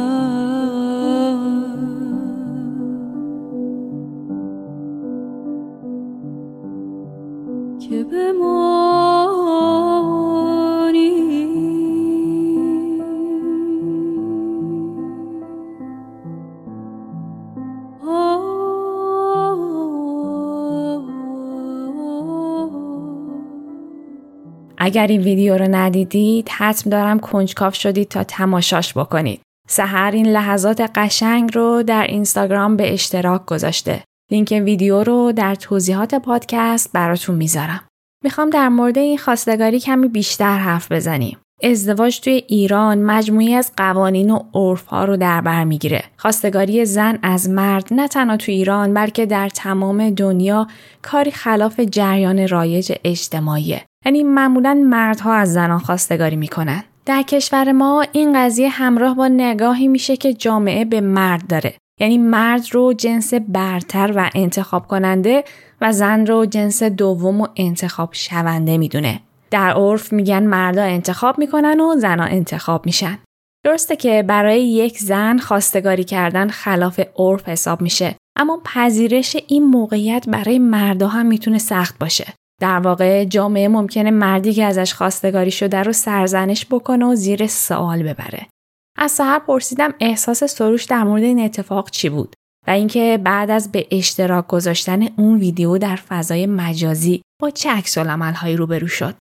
اگر این ویدیو رو ندیدید حتم دارم کنجکاف شدید تا تماشاش بکنید. سهر این لحظات قشنگ رو در اینستاگرام به اشتراک گذاشته. لینک ویدیو رو در توضیحات پادکست براتون می‌ذارم. می‌خوام در مورد این خواستگاری کمی بیشتر حرف بزنیم. ازدواج توی ایران مجموعی از قوانین و عرف ها رو در بر می‌گیره. خواستگاری زن از مرد نه تنها تو ایران بلکه در تمام دنیا کاری خلاف جریان رایج اجتماعیه. یعنی معمولا مردها از زنان خواستگاری می‌کنن. در کشور ما این قضیه همراه با نگاهی میشه که جامعه به مرد داره. یعنی مرد رو جنس برتر و انتخاب کننده و زن رو جنس دوم و انتخاب شونده می‌دونه. در عرف میگن مردا انتخاب می‌کنن و زنها انتخاب میشن. درسته که برای یک زن خواستگاری کردن خلاف عرف حساب میشه اما پذیرش این موقعیت برای مردا هم می‌تونه سخت باشه. در واقع جامعه ممکنه مردی که ازش خواستگاری شده رو سرزنش بکنه و زیر سوال ببره. از سهر پرسیدم احساس سروش در مورد این اتفاق چی بود و اینکه بعد از به اشتراک گذاشتن اون ویدیو در فضای مجازی با چه عکس هایی روبرو شد.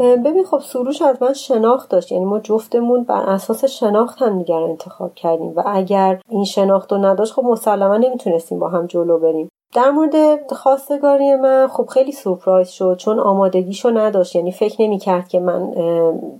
ببین خب سروش از من شناخت داشت یعنی ما جفتمون بر اساس شناخت هم دیگر انتخاب کردیم و اگر این شناخت رو نداشت خب مسلما نمی‌تونستیم با هم جلو بریم در مورد خواستگاری من خب خیلی سورپرایز شد چون آمادگیشو نداشت. یعنی فکر نمی‌کرد که من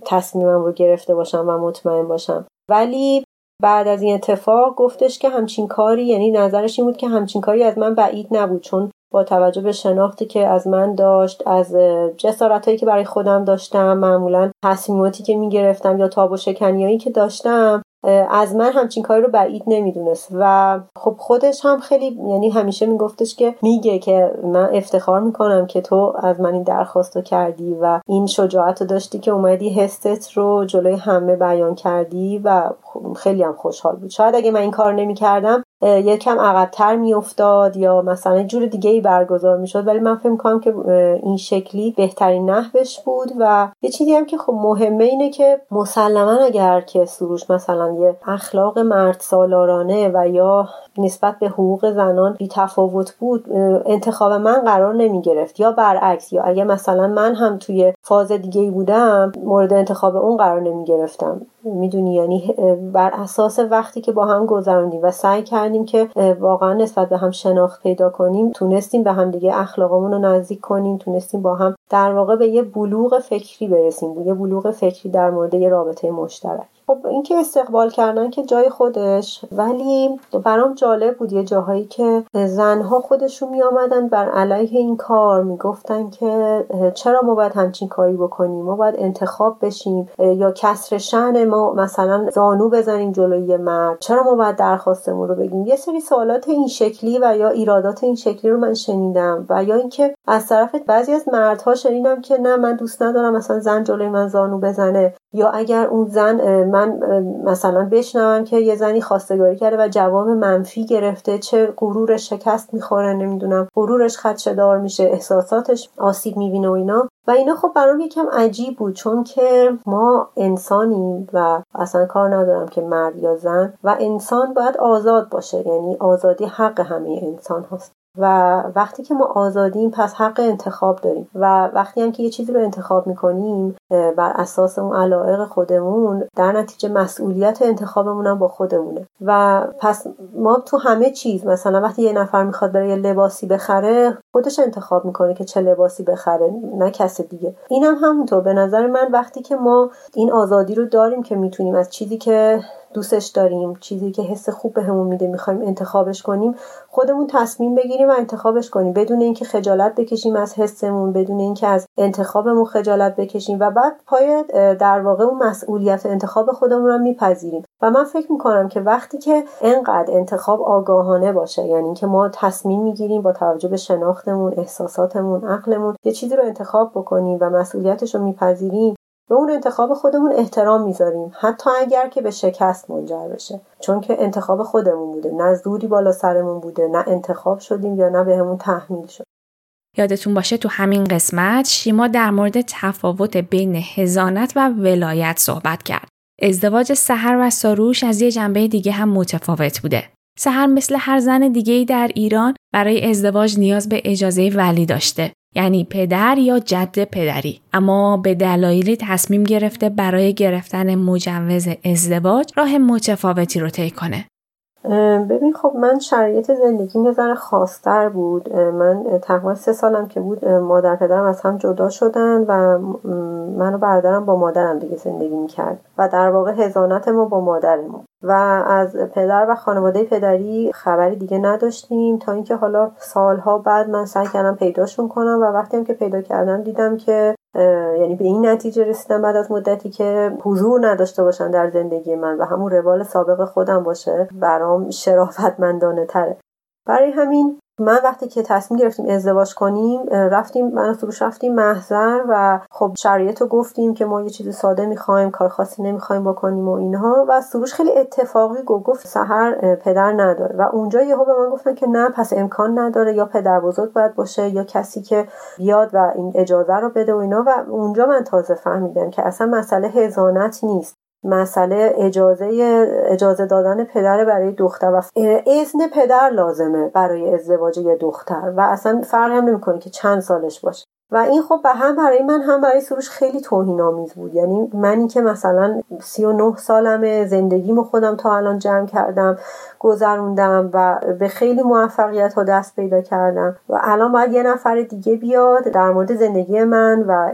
تصمیمم رو گرفته باشم و مطمئن باشم. ولی بعد از این اتفاق گفتش که همچین کاری یعنی نظرش این بود که همچین کاری از من بعید نبود. چون با توجه به شناختی که از من داشت از جسارت که برای خودم داشتم معمولا تصمیماتی که می‌گرفتم یا تاب و شکنیایی که داشتم از من همچین کاری رو بعید نمی‌دونست. و خب خودش هم خیلی یعنی همیشه میگفتش که میگه که من افتخار می‌کنم که تو از من این درخواست رو کردی و این شجاعت رو داشتی که اومدی هستت رو جلوی همه بیان کردی و خیلی هم خوشحال بود. شاید اگه من این کار نمی‌کردم یکم عقبتر میافتاد یا مثلا جور دیگه ای برگزار می‌شد. ولی من فکر می‌کنم که این شکلی بهترین نحوش بود و یه چیزی هم که خب مهمه اینه که مسلما اگر که سروش مثلا یه اخلاق مرد سالارانه و یا نسبت به حقوق زنان بی تفاوت بود انتخاب من قرار نمی گرفت یا برعکس یا اگه مثلا من هم توی فاز دیگه ای بودم مورد انتخاب اون قرار نمی گرفتم می‌دونی؟ یعنی بر اساس وقتی که با هم گذروندیم و سعی کردیم که واقعا نسبت به هم شناخت پیدا کنیم تونستیم به هم دیگه اخلاقمون رو نزدیک کنیم تونستیم با هم در واقع به یه بلوغ فکری برسیم. یه بلوغ فکری در مورد یه رابطه مشترک. خب اینکه استقبال کردن که جای خودش ولی برام جالب بود یه جاهایی که زنها خودشون می آمدن بر علیه این کار می‌گفتن که چرا ما باید همچین کاری بکنیم؟ ما باید انتخاب بشیم. یا کسر شن ما مثلا زانو بزنیم جلوی مرد. چرا ما باید درخواستمون رو بگیم؟ یه سری سوالات این شکلی و یا ایرادات این شکلی رو من شنیدم و یا اینکه از طرف بعضی از مردها شنیدم که نه من دوست ندارم مثلا زن جلوی من زانو بزنه. یا اگر اون زن من مثلا بشنوم که یه زنی خواستگاری کرده و جواب منفی گرفته چه غرور شکست می‌خوره نمی‌دونم غرورش خدشه دار میشه احساساتش آسیب می‌بینه و اینا. و اینا خب برام یکم عجیب بود چون که ما انسانیم و اصلا کار ندارم که مرد یا زن. و انسان باید آزاد باشه یعنی آزادی حق همه انسان هست و وقتی که ما آزادیم پس حق انتخاب داریم. و وقتی هم که یه چیزی رو انتخاب می‌کنیم بر اساس اون علایق خودمون در نتیجه مسئولیت انتخابمون هم با خودمونه. و پس ما تو همه چیز مثلا وقتی یه نفر می‌خواد برای یه لباسی بخره خودش انتخاب می‌کنه که چه لباسی بخره نه کس دیگه. اینم هم همونطور. به نظر من وقتی که ما این آزادی رو داریم که می‌تونیم از چیزی که دوستش داریم چیزی که حس خوب بهمون میده می‌خوایم انتخابش کنیم خودمون تصمیم بگیریم و انتخابش کنیم. بدون اینکه خجالت بکشیم از حسمون بدون اینکه از انتخابمون خجالت بکشیم و بعد پای در واقع اون مسئولیت انتخاب خودمون رو میپذیریم. و من فکر می‌کنم که وقتی که انقدر انتخاب آگاهانه باشه یعنی اینکه ما تصمیم می‌گیریم با توجه به شناختمون احساساتمون عقلمون یه چیزی رو انتخاب بکنیم و مسئولیتش رو میپذیریم به اون انتخاب خودمون احترام می‌ذاریم حتی اگر که به شکست منجر بشه چون که انتخاب خودمون بوده نه زوری بالا سرمون بوده نه انتخاب شدیم یا نه بهمون تحمیل شد یادتون باشه تو همین قسمت شیما در مورد تفاوت بین هزانت و ولایت صحبت کرد. ازدواج سحر و ساروش از یه جنبه دیگه هم متفاوت بوده. سحر مثل هر زن دیگه در ایران برای ازدواج نیاز به اجازه ولی داشته یعنی پدر یا جد پدری. اما به دلایلی تصمیم گرفته برای گرفتن مجوز ازدواج راه متفاوتی رو طی کنه. ببین خب من شرایط زندگی ذره خاصتر بود. من تقریبا سه سالم که بود مادر پدرم از هم جدا شدن و من و برادرم با مادرم دیگه زندگی می‌کرد و در واقع هزانت ما با مادرمون. و از پدر و خانواده پدری خبری دیگه نداشتیم تا اینکه حالا سالها بعد من سعی کردم پیداشون کنم و وقتی هم که پیدا کردم دیدم که یعنی به این نتیجه رسیدم بعد از مدتی که حضور نداشته باشن در زندگی من و همون روال سابق خودم باشه برام شرافتمندانه تره برای همین من وقتی که تصمیم گرفتیم ازدواج کنیم رفتیم من فروش رفتیم محضر و خب شرایط رو گفتیم که ما یه چیز ساده می‌خوایم کار خاصی نمی‌خوایم بکنیم و اینها و سروش خیلی اتفاقی گفت سهر پدر نداره و اونجا یهو به من گفتن که نه پس امکان نداره یا پدر بزرگ باید باشه یا کسی که بیاد و این اجازه رو بده و اینا و اونجا من تازه فهمیدم که اصلا مسئله هزانت نیست. مسئله اجازه اجازه دادن پدر برای دختر و اذن پدر لازمه برای ازدواج یه دختر و اصلا فرق هم نمی‌کنه که چند سالش باشه. و این خب به هم برای من هم برای سروش خیلی توهین آمیز بود. یعنی منی که مثلا 39 سالم زندگیمو خودم تا الان جمع کردم گذروندم و به خیلی موفقیت ها دست پیدا کردم و الان باید یه نفر دیگه بیاد در مورد زندگی من و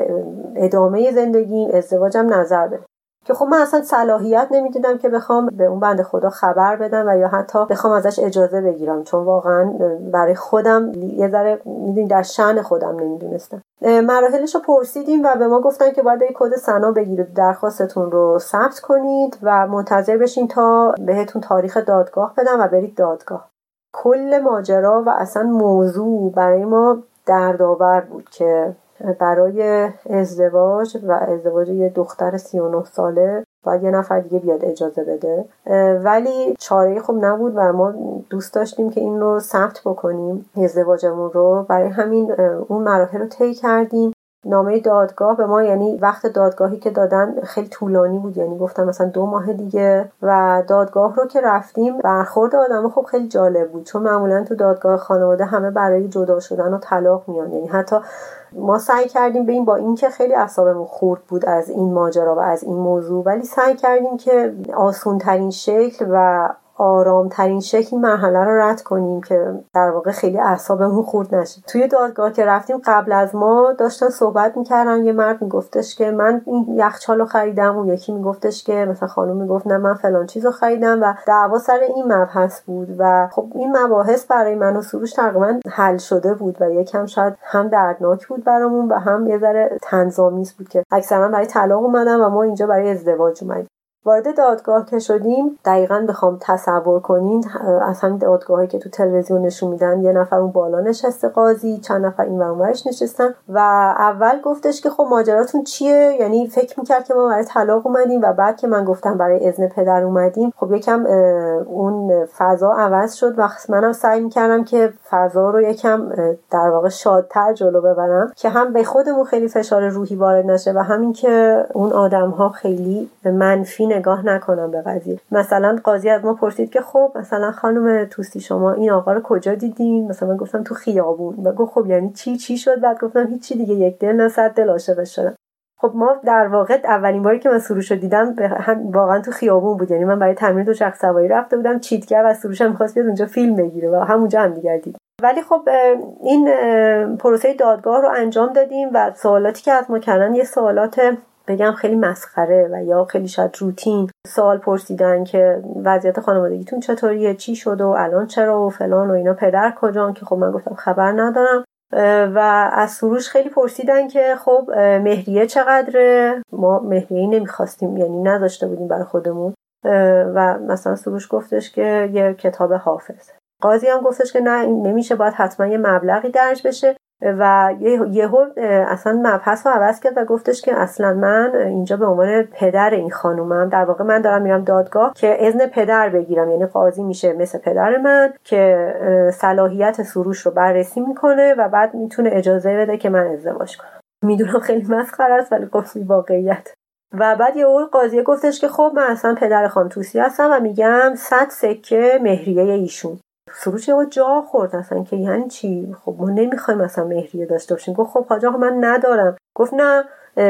ادامه زندگیم ازدواجم نظر بده. که خب من اصلا صلاحیت نمی‌دیدم که بخوام به اون بند خدا خبر بدم و یا حتی بخوام ازش اجازه بگیرم چون واقعا برای خودم یه ذره می‌دونی در شن خودم نمی‌دونستم. مراحلش رو پرسیدیم و به ما گفتن که باید کد سنا بگیرید درخواستتون رو ثبت کنید و منتظر بشین تا بهتون تاریخ دادگاه بدم و برید دادگاه. کل ماجرا و اصلا موضوع برای ما دردآور بود که برای ازدواج و ازدواج یه دختر 39 ساله باید یه نفر دیگه بیاد اجازه بده. ولی چاره خوب نبود و ما دوست داشتیم که این رو ثبت بکنیم ازدواجمون رو. برای همین اون مراحل رو طی کردیم. نامه دادگاه به ما یعنی وقت دادگاهی که دادن خیلی طولانی بود یعنی گفتم مثلا دو ماه دیگه. و دادگاه رو که رفتیم برخورد آدم خب خیلی جالب بود. چون معمولا تو دادگاه خانواده همه برای جدا شدن و طلاق میان. یعنی حتی ما سعی کردیم به این با اینکه خیلی اعصابمون خورد بود از این ماجرا و از این موضوع ولی سعی کردیم که آسون ترین شکل و آرام ترین شکل مرحله رو رد کنیم که در واقع خیلی اعصابمون خورد نشه. توی دادگاه که رفتیم قبل از ما داشتن صحبت می‌کردن یه مرد میگفتش که من این یخچال رو خریدم اون یکی میگفتش که مثلا خانم می‌گفت نه من فلان چیز رو خریدم و دعوا سر این مبحث بود و خب این مباحث برای من و سروش تقریبا حل شده بود و یکم شاید هم دردناک بود. برامون و هم یه ذره تنظامیز بود که اکثرا برای طلاق اومدم و ما اینجا برای ازدواج اومدیم. وارد دادگاه که شدیم دقیقا بخوام تصور کنین از همین دادگاهی که تو تلویزیون نشون میدن یه نفر اون بالا نشسته قاضی چند نفر این ورش نشستن و اول گفتش که خب ماجراتون چیه؟ یعنی فکر می‌کرد که ما برای طلاق اومدیم و بعد که من گفتم برای اذن پدر اومدیم خب یکم اون فضا عوض شد و منم سعی می‌کردم که فضا رو یکم در واقع شادتر جلو ببرم که هم به خودمون خیلی فشار روحی وارد نشه و همین که اون آدم ها خیلی منفی نگاه نکنم به قضیه. مثلا قاضی از ما پرسید که خب مثلا خانم توسی شما این آقا رو کجا دیدین؟ مثلا من گفتم تو خیابون. و گفت خب یعنی چی؟ چی شد؟ بعد گفتم هیچی دیگه یک دل نه صد دل عاشقش شدم. خب ما در واقع اولین باری که من سروش رو دیدم واقعا تو خیابون بود. یعنی من برای تمرین دو چرخ سواری رفته بودم چیتگر و سروش هم می‌خواست بیاد اونجا فیلم بگیره و همونجا هم دیگر دید ولی خب این پروسه دادگاه رو انجام دادیم و سوالاتی که از ما کردن یه سوالات بگم خیلی مسخره و یا خیلی شاید روتین سوال پرسیدن که وضعیت خانوادگیتون چطوریه؟ چی شد و الان چرا و فلان و اینا؟ پدر کجان؟ که خب من گفتم خبر ندارم. و از سروش خیلی پرسیدن که خب مهریه چقدره؟ ما مهریه نمی‌خواستیم یعنی نداشته بودیم برای خودمون. و مثلا سروش گفتش که یه کتاب حافظ. قاضی هم گفتش که نه نمیشه باید حتما یه مبلغی درج بشه. و یهو اصلا مبحث رو عوض کرد و گفتش که اصلا من اینجا به عنوان پدر این خانومم در واقع من دارم میرم دادگاه که اذن پدر بگیرم یعنی قاضی میشه مثل پدر من که صلاحیت سروش رو بررسی می‌کنه و بعد می‌تونه اجازه بده که من ازدواج کنم. می‌دونم خیلی مسخره است ولی خب واقعیت. و بعد یه اون قاضیه گفتش که خب من اصلا پدر خانم توسی هستم و میگم صد سکه مهریه ایشون. سروش یه جا خورد اصلا که یعنی چی؟ خب ما نمی‌خوایم مثلا مهریه داشته باشیم. گفت خب حاج من ندارم. گفت نه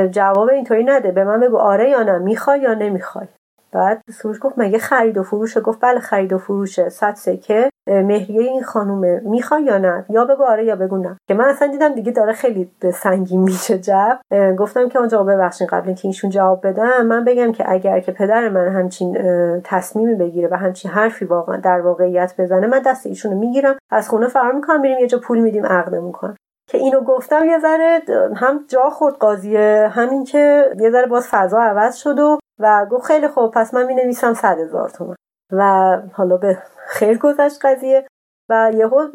جواب اینطوری نده. به من بگو آره یا نه می‌خوای یا نمی‌خوای. بعد سروش گفت مگه خرید و فروشه؟ گفت بله خرید و فروشه. صد سکه مهریه این خانومه. می‌خوای یا نه؟ یا بگو آره یا بگو نه. که من اصلا دیدم دیگه داره خیلی به سنگین میشه جب. گفتم که اونجا ببخشین قبل اینکه ایشون جواب بدم. من بگم که اگر که پدر من همچین تصمیمی بگیره و همچین حرفی واقعا در واقعیت بزنه من دست ایشونو می‌گیرم. از خونه فرار می‌کنم میریم یه جا پول میدیم عقد می‌کنم. که اینو گفتم یه ذره هم جا خورد قاضیه همین که یه ذره باز فضا عوض شد و و گفت خیلی خوب پس من می نویسم صد هزار تومن و حالا به خیر گذشت قضیه. و یهو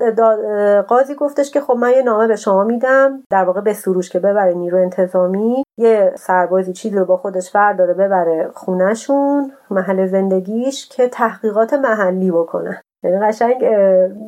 قاضی گفتش که خب من یه نامه به شما میدم در واقع به سروش که ببره نیرو انتظامی. یه سربازی چیزی رو با خودش داره ببره خونهشون محل زندگیش که تحقیقات محلی بکنه یعنی قشنگ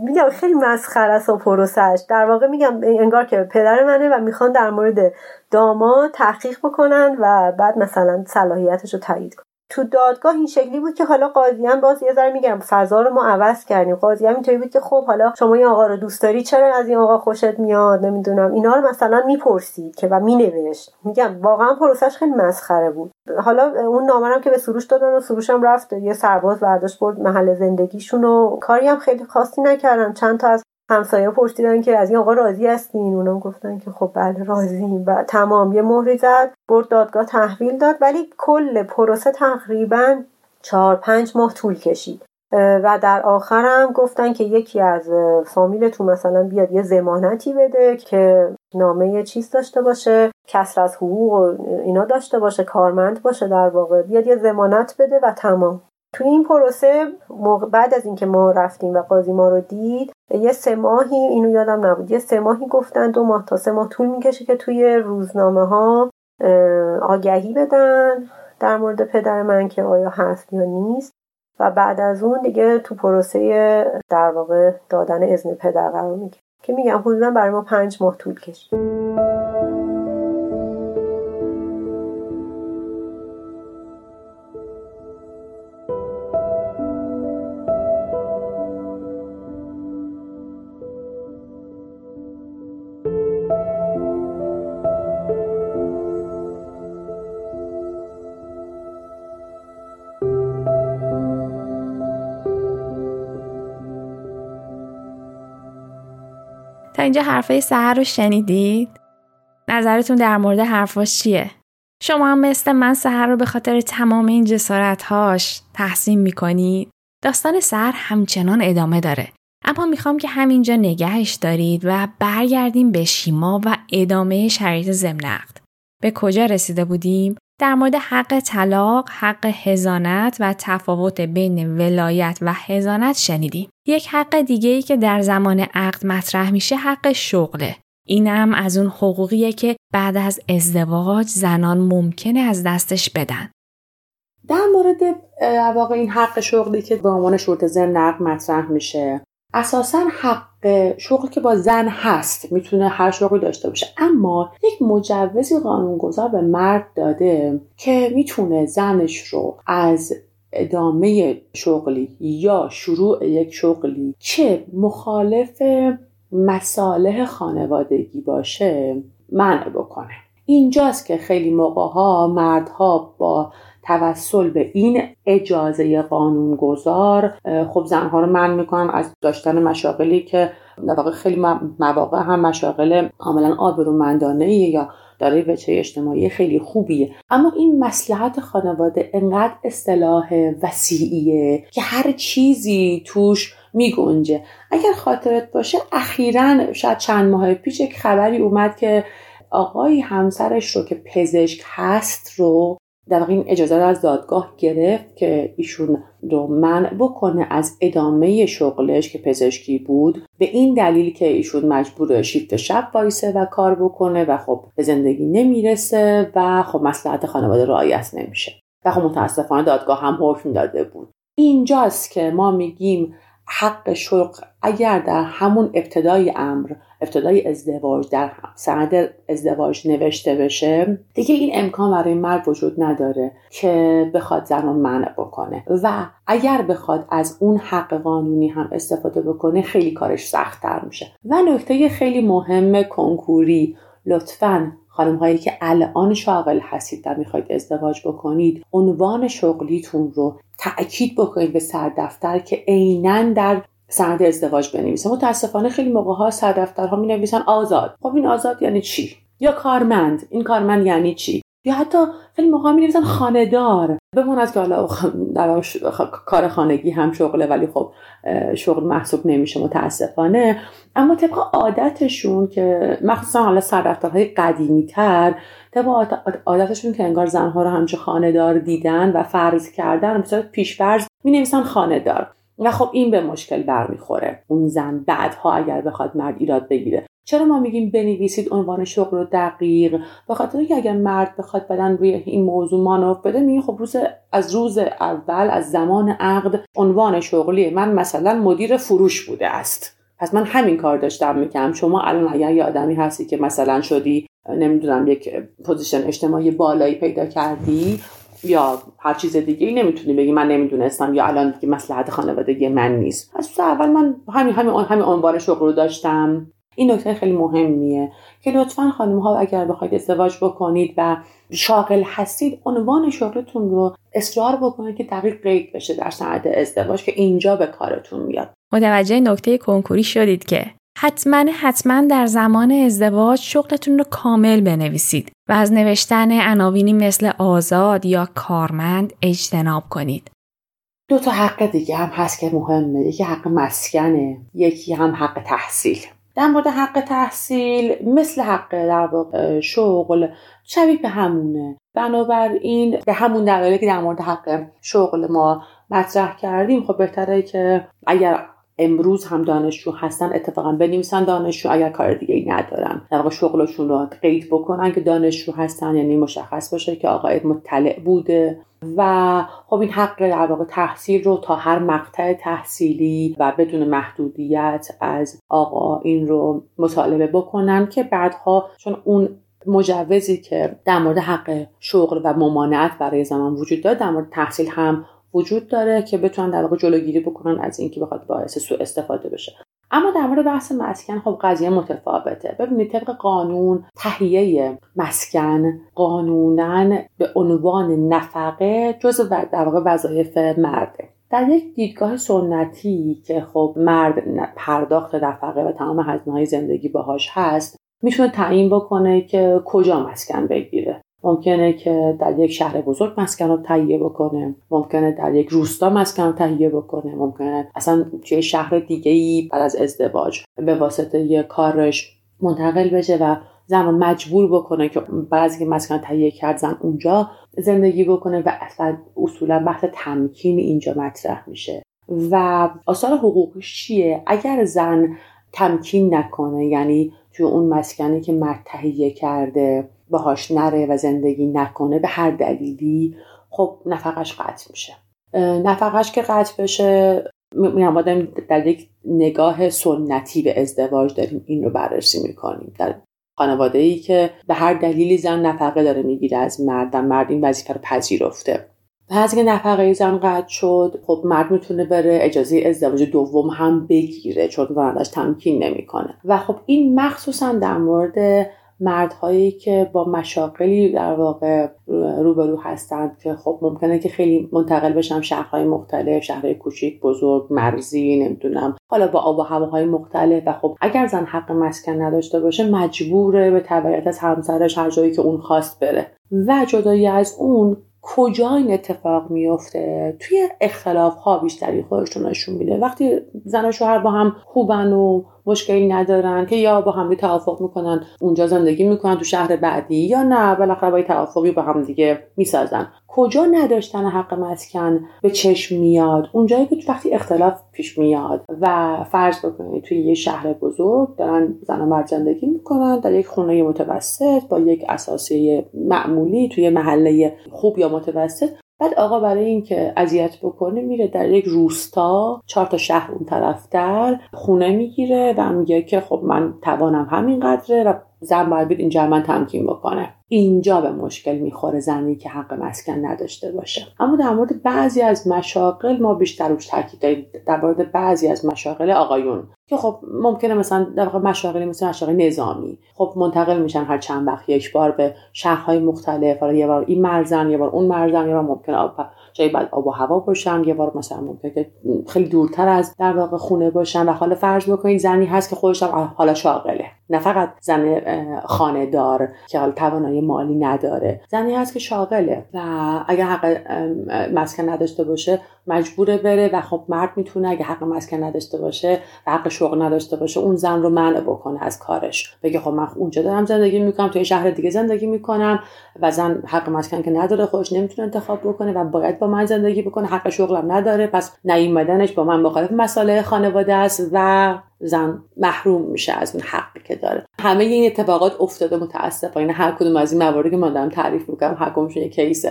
میگم خیلی مسخره است و پروسش در واقع میگم انگار که پدر منه و می‌خوان در مورد داماد تحقیق بکنن و بعد مثلا صلاحیتش رو تایید کنن. تو دادگاه این شکلی بود که حالا قاضی هم باز یه ذره میگم فضا رو ما عوض کردیم. قاضی هم اینطوری بود که خب حالا شما این آقا رو دوست داری چرا از این آقا خوشت میاد؟ نمی‌دونم. اینا رو مثلا می‌پرسید که و مینوشت. میگم واقعا پروسش خیلی مسخره بود. حالا اون نامه که به سروش دادن و سروش هم رفت. یه سرباز برداشت برد محل زندگیشون و کاری هم خیلی خاصی نکردن. چند تا از همسایه پرسیدن که از این آقا راضی هستین؟ اونا گفتن که خب بله راضی و تمام یه مهری زد برد دادگاه تحویل داد. ولی کل پروسه تقریبا چهار پنج ماه طول کشید. و در آخرم گفتن که یکی از فامیلتون مثلا بیاد یه زمانتی بده که نامه چیز داشته باشه کسر از حقوق اینا داشته باشه کارمند باشه در واقع. بیاد یه زمانت بده و تمام. توی این پروسه بعد از اینکه ما رفتیم و قاضی ما رو دید یه سه ماهی اینو یادم نبود یه سه ماهی گفتن دو ماه تا سه ماه طول می‌کشه که توی روزنامه ها آگهی بدن در مورد پدر من که آیا هست یا نیست. و بعد از اون دیگه تو پروسه در واقع دادن اذن پدر قرار می‌گیره. که میگم حدودا برای ما پنج ماه طول کشید. تا اینجا حرفای سهر رو شنیدید؟ نظرتون در مورد حرفاش چیه؟ شما هم مثل من سهر رو به خاطر تمام این جسارتهاش تحسین می‌کنید؟ داستان سهر همچنان ادامه داره. اما می‌خوام که همینجا نگهش دارید و برگردیم به شیما و ادامه شرایط زمنقد. به کجا رسیده بودیم؟ در مورد حق طلاق، حق هزانت و تفاوت بین ولایت و هزانت شنیدیم. یک حق دیگه ای که در زمان عقد مطرح میشه حق شغله. اینم از اون حقوقیه که بعد از ازدواج زنان ممکنه از دستش بدن. در مورد واقع این حق شغلی که به عنوان شروط زن نقد مطرح میشه اساسا حق شغل که با زن هست می‌تونه هر شغلی داشته باشه. اما یک مجوزی قانونگذار به مرد داده که می‌تونه زنش رو از ادامه شغلی یا شروع یک شغلی که مخالف مساله خانوادگی باشه منع بکنه. اینجاست که خیلی موقع ها مردها با توسل به این اجازه قانونگذار خب زنها رو من می‌کنن از داشتن مشاغلی که در واقع خیلی مواقع هم مشاغل کاملا آبرومندانه یا داره وچه اجتماعی خیلی خوبیه. اما این مسلحت خانواده انقدر اصطلاح وسیعیه که هر چیزی توش میگنجه. اگر خاطرت باشه اخیرا شاید چند ماه پیش یک خبری اومد که آقای همسرش رو که پزشک هست رو در واقع این اجازه رو از دادگاه گرفت که ایشون رو منع بکنه از ادامه شغلش که پزشکی بود. به این دلیل که ایشون مجبور شیفت شب وایسه و کار بکنه و خب به زندگی نمی‌رسه و خب مسلحت خانواده رعایت نمیشه. و خب متاسفانه دادگاه هم حکم داده بود. اینجاست که ما میگیم حق شغل اگر در همون ابتدای امر ابتدای ازدواج در سند ازدواج نوشته بشه دیگه این امکان برای مرد وجود نداره که بخواد زن رو منع بکنه. و اگر بخواد از اون حق قانونی هم استفاده بکنه خیلی کارش سختتر میشه. و نکته خیلی مهم کنکوری لطفا خانم هایی که الان شاغل هستید و می‌خواید ازدواج بکنید عنوان شغلیتون رو تأکید بکنید به سردفتر که عینا در سند ازدواج بنویسه. متاسفانه خیلی موقع ها سردفترها می نویسن آزاد. خب این آزاد یعنی چی؟ یا کارمند. این کارمند یعنی چی؟ یا حتی خیلی موقع می نویسن خاندار. بماند که حالا در کار خانگی هم شغله ولی خب شغل محسوب نمیشه متاسفانه. اما طبق عادتشون که مخصوصا حالا سردفترهای قدیمی تر طبق عادتشون که انگار زنها رو همچه خاندار دیدن و فرض کردن مثلا پیشفرض می نویسن خاندار. و خب این به مشکل برمیخوره. اون زن بعدها اگر بخواد مرد ایراد بگیره. چرا ما میگیم بنویسید عنوان شغل رو دقیق؟ به خاطر که اگر مرد بخواد بدن روی این موضوع مانور بده میگه خب روز از روز اول از زمان عقد عنوان شغلی من مثلا مدیر فروش بوده است. پس من همین کار داشتم می‌کنم شما الان اگر یه آدمی هستی که مثلا شدی نمی‌دونم یک position اجتماعی بالایی پیدا کردی یا هر چیز دیگه ای نمی‌تونی بگی من نمی‌دونستم یا الان دیگه مسلحت خانوادگی من نیست. از اول من همین همین همین عنوان شغل رو داشتم. این نکته خیلی مهمیه که لطفا خانم ها اگر بخواید ازدواج بکنید و شاغل هستید عنوان شغلتون رو اصرار بکنید که دقیق قید بشه در سند ازدواج که اینجا به کارتون میاد. متوجه نکته کنکوری شدید که حتما حتما در زمان ازدواج شغلتون رو کامل بنویسید و از نوشتن عناوینی مثل آزاد یا کارمند اجتناب کنید. دو تا حق دیگه هم هست که مهمه. یکی حق مسکنه یکی هم حق تحصیل. در مورد حق تحصیل مثل حق در واقع شغل شبیه به همونه. بنابراین به همون دلایلی که در مورد حق شغل ما مطرح کردیم خب بهتره که اگر امروز هم دانشجو هستن اتفاقا بنویسن دانشجو. اگر کار دیگه ای ندارن در واقع شغلشون رو قید بکنن که دانشجو هستن یعنی مشخص باشه که آقا مطلع بوده. و خب این حق در واقع تحصیل رو تا هر مقطع تحصیلی و بدون محدودیت از آقا این رو مطالبه بکنن که بعدها چون اون مجوزی که در مورد حق شغل و ممانعت برای زمان وجود داره در مورد تحصیل هم وجود داره که بتونن در واقع جلوگیری بکنن از اینکه بخواد باعث سوء استفاده بشه. اما در مورد بحث مسکن خب قضیه متفاوته. ببینید طبق قانون تهیه مسکن قانونا به عنوان نفقه جز در واقع وظایف مرده. در یک دیدگاه سنتی که خب مرد پرداخت نفقه و تمام هزینه های زندگی باهاش هست می‌تونه تعیین بکنه که کجا مسکن بگیره. ممکنه که در یک شهر بزرگ مسکن رو تهیه بکنه ممکنه در یک روستا مسکن رو تهیه بکنه ممکنه اصلا توی شهر دیگه ای بعد از ازدواج به واسطه یه کارش منتقل بشه و زن رو مجبور بکنه که بعضی که مسکن تهیه کرد زن اونجا زندگی بکنه و اصلا اصولا بحث تمکین اینجا مطرح میشه. و آثار حقوقش چیه؟ اگر زن تمکین نکنه یعنی توی اون مسکنی که مرد تهیه کرده باهاش نره و زندگی نکنه به هر دلیلی خب نفقش قطع میشه. نفقش که قطع بشه میرم در یک نگاه سنتی به ازدواج داریم این رو بررسی می‌کنیم. در خانواده ای که به هر دلیلی زن نفقه داره می‌گیره از مرد و مرد این وظیفه رو پذیرفته. پس که نفقه زن قطع شد خب مرد می‌تونه بره اجازه ازدواج دوم هم بگیره چون واردش تمکین نمی‌کنه. و خب این مخصوصا در مورد مردهایی که با مشاقلی در واقع روبرو هستند که خب ممکنه که خیلی منتقل بشن شهرهای مختلف شهرهای کوچیک بزرگ مرزی نمی‌دونم. حالا با آب و هواهای مختلف و خب اگر زن حق مسکن نداشته باشه مجبوره به تبعیت از همسرش هر جایی که اون خواست بره. و جدایی از اون کجا این اتفاق میفته توی اختلاف ها بیشتری خودشون نشون میده. وقتی زن و شوهر با هم خوبن و مشکلی ندارن که یا با هم توافق می‌کنن اونجا زندگی می‌کنن تو شهر بعدی یا نه بالاخره با توافقی با هم دیگه می‌سازن. کجا نداشتن حق مسکن؟ به چشم میاد. اونجایی که وقتی اختلاف پیش میاد و فرض بکنید توی یه شهر بزرگ دارن زن و مرد زندگی می‌کنن در یک خونه متوسط با یک اساسی معمولی توی محله خوب یا متوسط. بعد آقا برای اینکه اذیت بکنه میره در یک روستا چهار تا شهر اون طرفتر خونه می‌گیره و میگه که خب من توانم همین قدره و زن باید بید اینجا من تمکین بکنه. اینجا به مشکل می‌خوره زنی که حق مسکن نداشته باشه. اما در مورد بعضی از مشاقل ما بیشتر روش تاکید داریم. در مورد بعضی از مشاقل آقایون. که خب ممکنه مثلا در واقع مشاغلی مثل مشاغل نظامی خب منتقل میشن هر چند وقت یک بار به شهرهای مختلف حالا یه بار این مرزن یه بار اون مرزن یه بار ممکنه آب جای بعد آب و هوا باشن یه بار مثلا ممکنه که خیلی دورتر از در واقع خونه باشن. و حالا فرض بکنید زنی هست که خودش هم حالا شاغله. نه فقط زن خانه دار که حالا توانایی مالی نداره. زنی هست که شاغله و اگر حق مسکن نداشته باشه مجبوره بره و خب مرد می‌تونه اگه حق مسکن نداشته باشه و حق شغل نداشته باشه اون زن رو منع بکنه از کارش. بگه خب من اونجا دارم زندگی می‌کنم توی شهر دیگه زندگی می‌کنم و زن حق مسکن که نداره خودش نمی‌تونه انتخاب بکنه و باید با من زندگی بکنه حق شغلم نداره پس نیومدنش با من مخالف مسائل خانواده است و زن محروم میشه از اون حقی که داره. همه این اتفاقات افتاده متاسفانه. هر کدوم از این مواردی که من دارم تعریف می‌کنم هر کدومشون یه کیس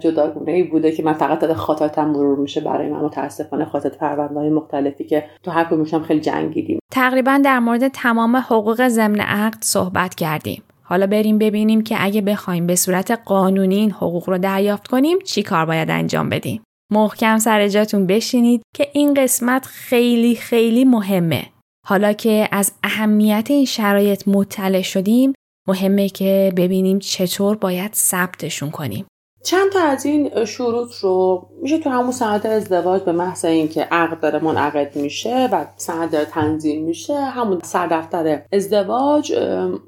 جداگونه ای بوده که من فقط داده خاطراتم مرور میشه برای من. متاسفانه خاطرات پرونده مختلفی که تو هر کدومشون خیلی جنگیدیم. تقریبا در مورد تمام حقوق ضمن عقد صحبت کردیم. حالا بریم ببینیم که اگه بخوایم به صورت قانونی این حقوق رو دریافت کنیم چی کار باید انجام بدیم؟ محکم سر جاتون بشینید که این قسمت خیلی خیلی مهمه. حالا که از اهمیت این شرایط مطلع شدیم مهمه که ببینیم چطور باید ثبتشون کنیم. چند تا از این شروط رو میشه تو همون سند ازدواج به محض اینکه عقد داره منعقد میشه و سند داره تنظیم میشه همون سردفتر ازدواج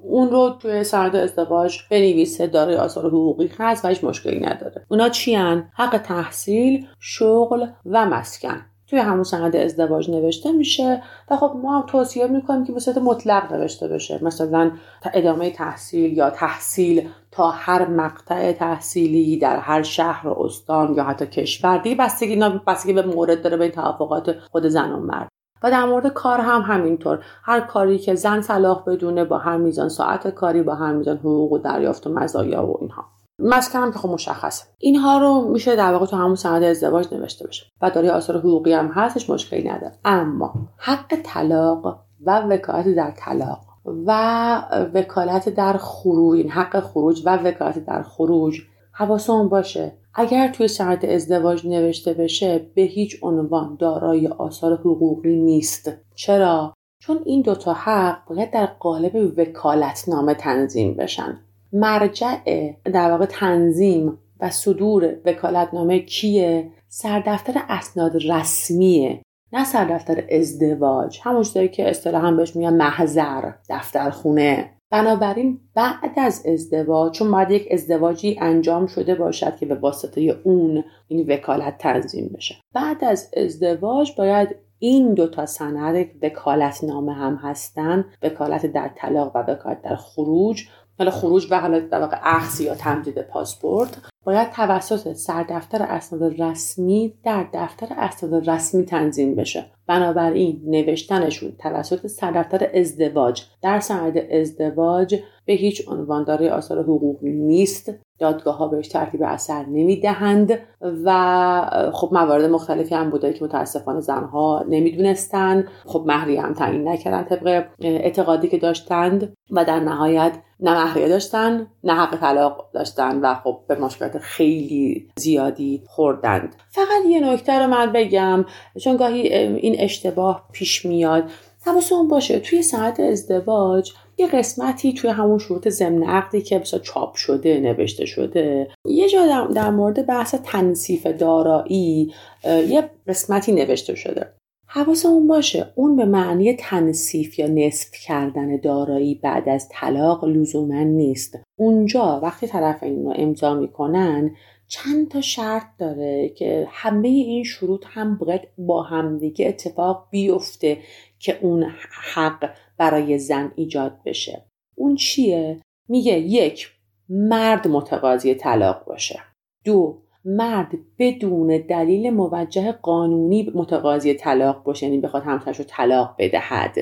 اون رو توی سند ازدواج بنویسه داره آثار حقوقی هست و هیچ مشکلی نداره. اونا چی حق تحصیل شغل و مسکن. توی همون سند ازدواج نوشته میشه و خب ما هم توصیه می‌کنیم که به صورت مطلق نوشته بشه. مثلا ادامه تحصیل یا تحصیل تا هر مقطع تحصیلی در هر شهر و استان یا حتی کشور. دیگه بستگی بستگی به مورد داره به این توافقات خود زن و مرد. و در مورد کار هم همینطور. هر کاری که زن صلاح بدونه با هر میزان ساعت کاری با هر میزان حقوق و دریافت و مزایا و اینها. مسکنم که خب مشخصه. اینها رو میشه در واقع تو همون سند ازدواج نوشته بشه و داره آثار حقوقی هم هستش مشکلی نداره. اما حق طلاق و وکالت در طلاق و وکالت در خروج این حق خروج و وکالت در خروج حواسمون باشه. اگر توی سند ازدواج نوشته بشه به هیچ عنوان دارای آثار حقوقی نیست. چرا؟ چون این دوتا حق باید در قالب وکالتنامه تنظیم بشن. مرجع در واقع تنظیم و صدور وکالتنامه کیه؟ سردفتر اسناد رسمیه نه سردفتر ازدواج. همون چیزایی که اصطلاحا بهش میگن محضر دفترخونه. بنابراین بعد از ازدواج چون باید یک ازدواجی انجام شده باشد که به واسطه اون این وکالت تنظیم بشه. بعد از ازدواج باید این دو تا سند وکالت نامه هم هستن وکالت در طلاق و وکالت در خروج حالا خروج و حالا در واقع یا تمدید پاسپورت باید توسط سردفتر اسناد رسمی در دفتر اسناد رسمی تنظیم بشه. بنابراین نوشتنشون توسط سردفتر ازدواج در سند ازدواج به هیچ عنوان دارای آثار حقوقی نیست. دادگاه ها بهش ترتیب اثر نمی‌دهند و خب موارد مختلفی هم بوده که متاسفانه زنها نمی‌دونستند خب مهریه هم تعیین نکردن طبق اعتقادی که داشتند و در نهایت نه مهریه داشتن نه حق طلاق داشتن و خب به مشکلات خیلی زیادی خوردند. فقط یه نکته رو من بگم چون گاهی این اشتباه پیش میاد. حواستون باشه توی ساعت ازدواج یه قسمتی توی همون شروط ضمن عقدی که بسا چاپ شده نوشته شده یه جا در مورد بحث تنصیف دارایی یه قسمتی نوشته شده. حواسمون باشه. اون به معنی تنصیف یا نصف کردن دارایی بعد از طلاق لزوما نیست. اونجا وقتی طرفین رو امضا می‌کنن چند تا شرط داره که همه این شروط هم باید با همدیگه اتفاق بیفته که اون حق برای زن ایجاد بشه. اون چیه؟ میگه یک مرد متقاضی طلاق باشه. دو مرد بدون دلیل موجه قانونی متقاضی طلاق باشه یعنی بخواد همسرش رو طلاق بدهد.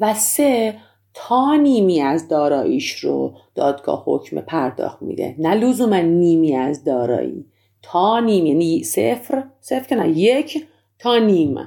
و سه تا نیمی از داراییش رو دادگاه حکم پرداخت میده. نه لزوما نیمی از دارایی. تا نیم یعنی صفر صفر که نه یک تا نیم.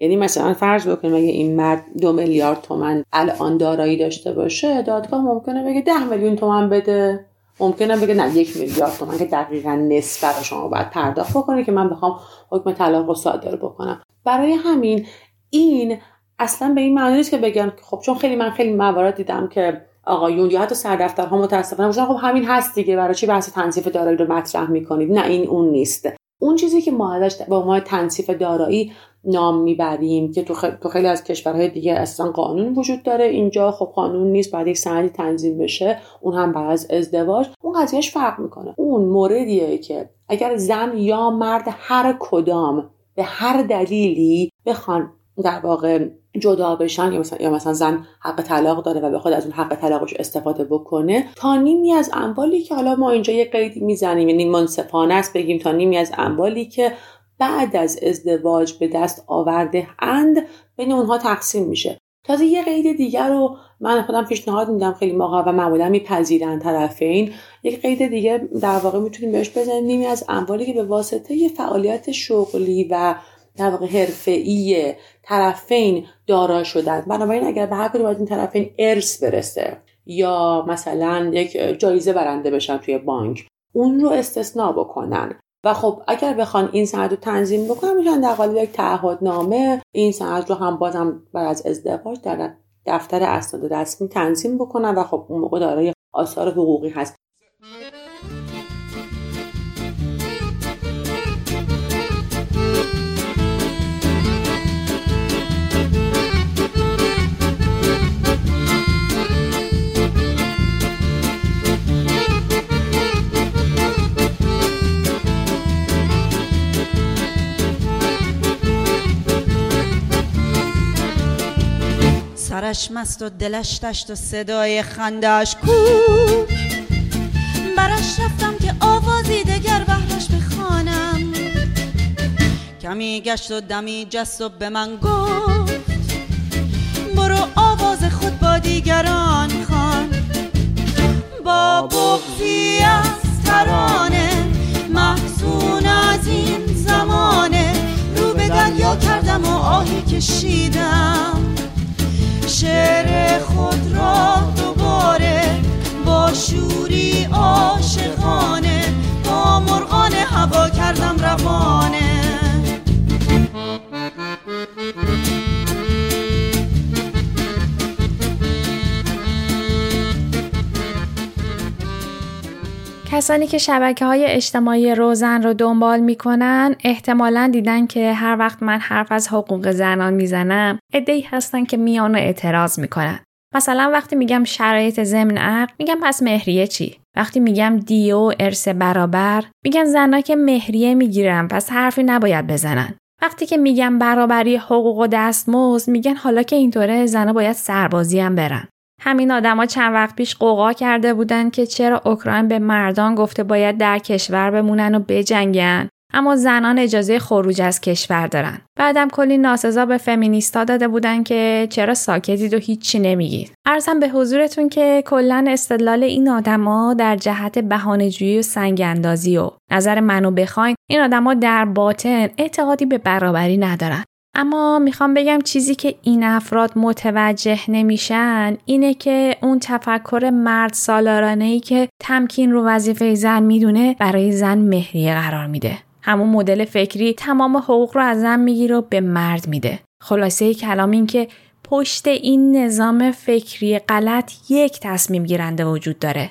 یعنی مثلا فرض بکنیم اگه این مرد دو میلیارد تومن الان دارایی داشته باشه دادگاه ممکنه بگه ده میلیون تومن بده. ممکنه بگه نه یک میلیارد تومن که دقیقا نصف رو شما باید پرداخت بکنه که من بخوام حکم طلاق رو صادر بکنم. برای همین این اصلا به این معنی نیست که بگن خب چون خیلی من خیلی موارد دیدم که آقایون یا حتی سردفترها متاسفانه گفتن خب همین هست دیگه برای چی بحث تنصیف دارایی رو مطرح می‌کنید؟ نه این اون نیست. اون چیزی که ما ازش با ما تنصیف دارایی نام می‌بریم که تو, تو خیلی از کشورهای دیگه اصلا قانون وجود داره. اینجا خب قانون نیست باید یک سندی تنظیم بشه. اون هم بعد از ازدواج. اون قضیهش فرق می‌کنه. اون موردیه که اگر زن یا مرد هر کدام به هر دلیلی بخوان در واقع جدا بشن یا مثلا, یا مثلا زن حق طلاق داره و بخواد از اون حق طلاقش استفاده بکنه تا نیمی از اموالی که حالا ما اینجا یه قیدی می‌زنیم یعنی منصفانه است بگیم تا نیمی از اموالی که بعد از ازدواج به دست آورده اند بین اونها تقسیم میشه. تازه یه قید دیگر رو من خودم پیشنهاد میدم خیلی موقع و معمولا میپذیرن طرفین. یک قید دیگه در واقع می‌تونیم بهش بزنیم از اموالی که به واسطه فعالیت شغلی و در واقع حرفه‌ای طرفین دارا شدن. بنابراین اگر به هر کدوم از این طرفین ارث برسه یا مثلا یک جایزه برنده بشن توی بانک اون رو استثنا بکنن. و خب اگر بخوان این سند رو تنظیم بکنن میشن در قالب یک تعهدنامه این سند رو هم بازم بعد از ازدواج در دفتر اسناد رسمی تنظیم بکنن و خب اون موقع دارای آثار حقوقی هست. سرش مست و دلش تشت و صدای خندش کو برش رفتم که آوازی دگر بهرش بخوانم. کمی گشت و دمی جست و به من گفت برو آواز خود با دیگران خان با بغزی از ترانه محسون از این زمانه. رو به دریا کردم و آهی کشیدم شعر خود را دوباره با شوری عاشقانه با مرغان هوا کردم روانه. کسانی که شبکه های اجتماعی روزن رو دنبال می‌کنن احتمالا دیدن که هر وقت من حرف از حقوق زنان می‌زنم ادهی هستن که میان اعتراض می‌کنن. مثلا وقتی میگم شرایط ضمن عقل میگم پس مهریه چی؟ وقتی میگم دیو ارث برابر میگن زنا که مهریه می‌گیرن پس حرفی نباید بزنن. وقتی که میگم برابری حقوق و دستمزد میگن حالا که اینطوره زنا باید سربازی هم برن. همین آدما چند وقت پیش قوقا کرده بودن که چرا اوکراین به مردان گفته باید در کشور بمونن و بجنگن اما زنان اجازه خروج از کشور دارن. بعدم کلی ناسزا به فمینیستا داده بودن که چرا ساکتید و هیچی نمیگید. ارزم به حضورتون که کلا استدلال این آدما در جهت بهانه‌جویی و سنگ اندازی و نظر منو بخواین این آدما در باطن اعتقادی به برابری ندارن. اما می‌خوام بگم چیزی که این افراد متوجه نمیشن اینه که اون تفکر مرد سالارانه ای که تمکین رو وظیفه زن می‌دونه برای زن مهریه قرار میده. همون مدل فکری تمام حقوق رو از زن می‌گیره و به مرد میده. خلاصه کلام این که پشت این نظام فکری غلط یک تصمیم گیرنده وجود داره.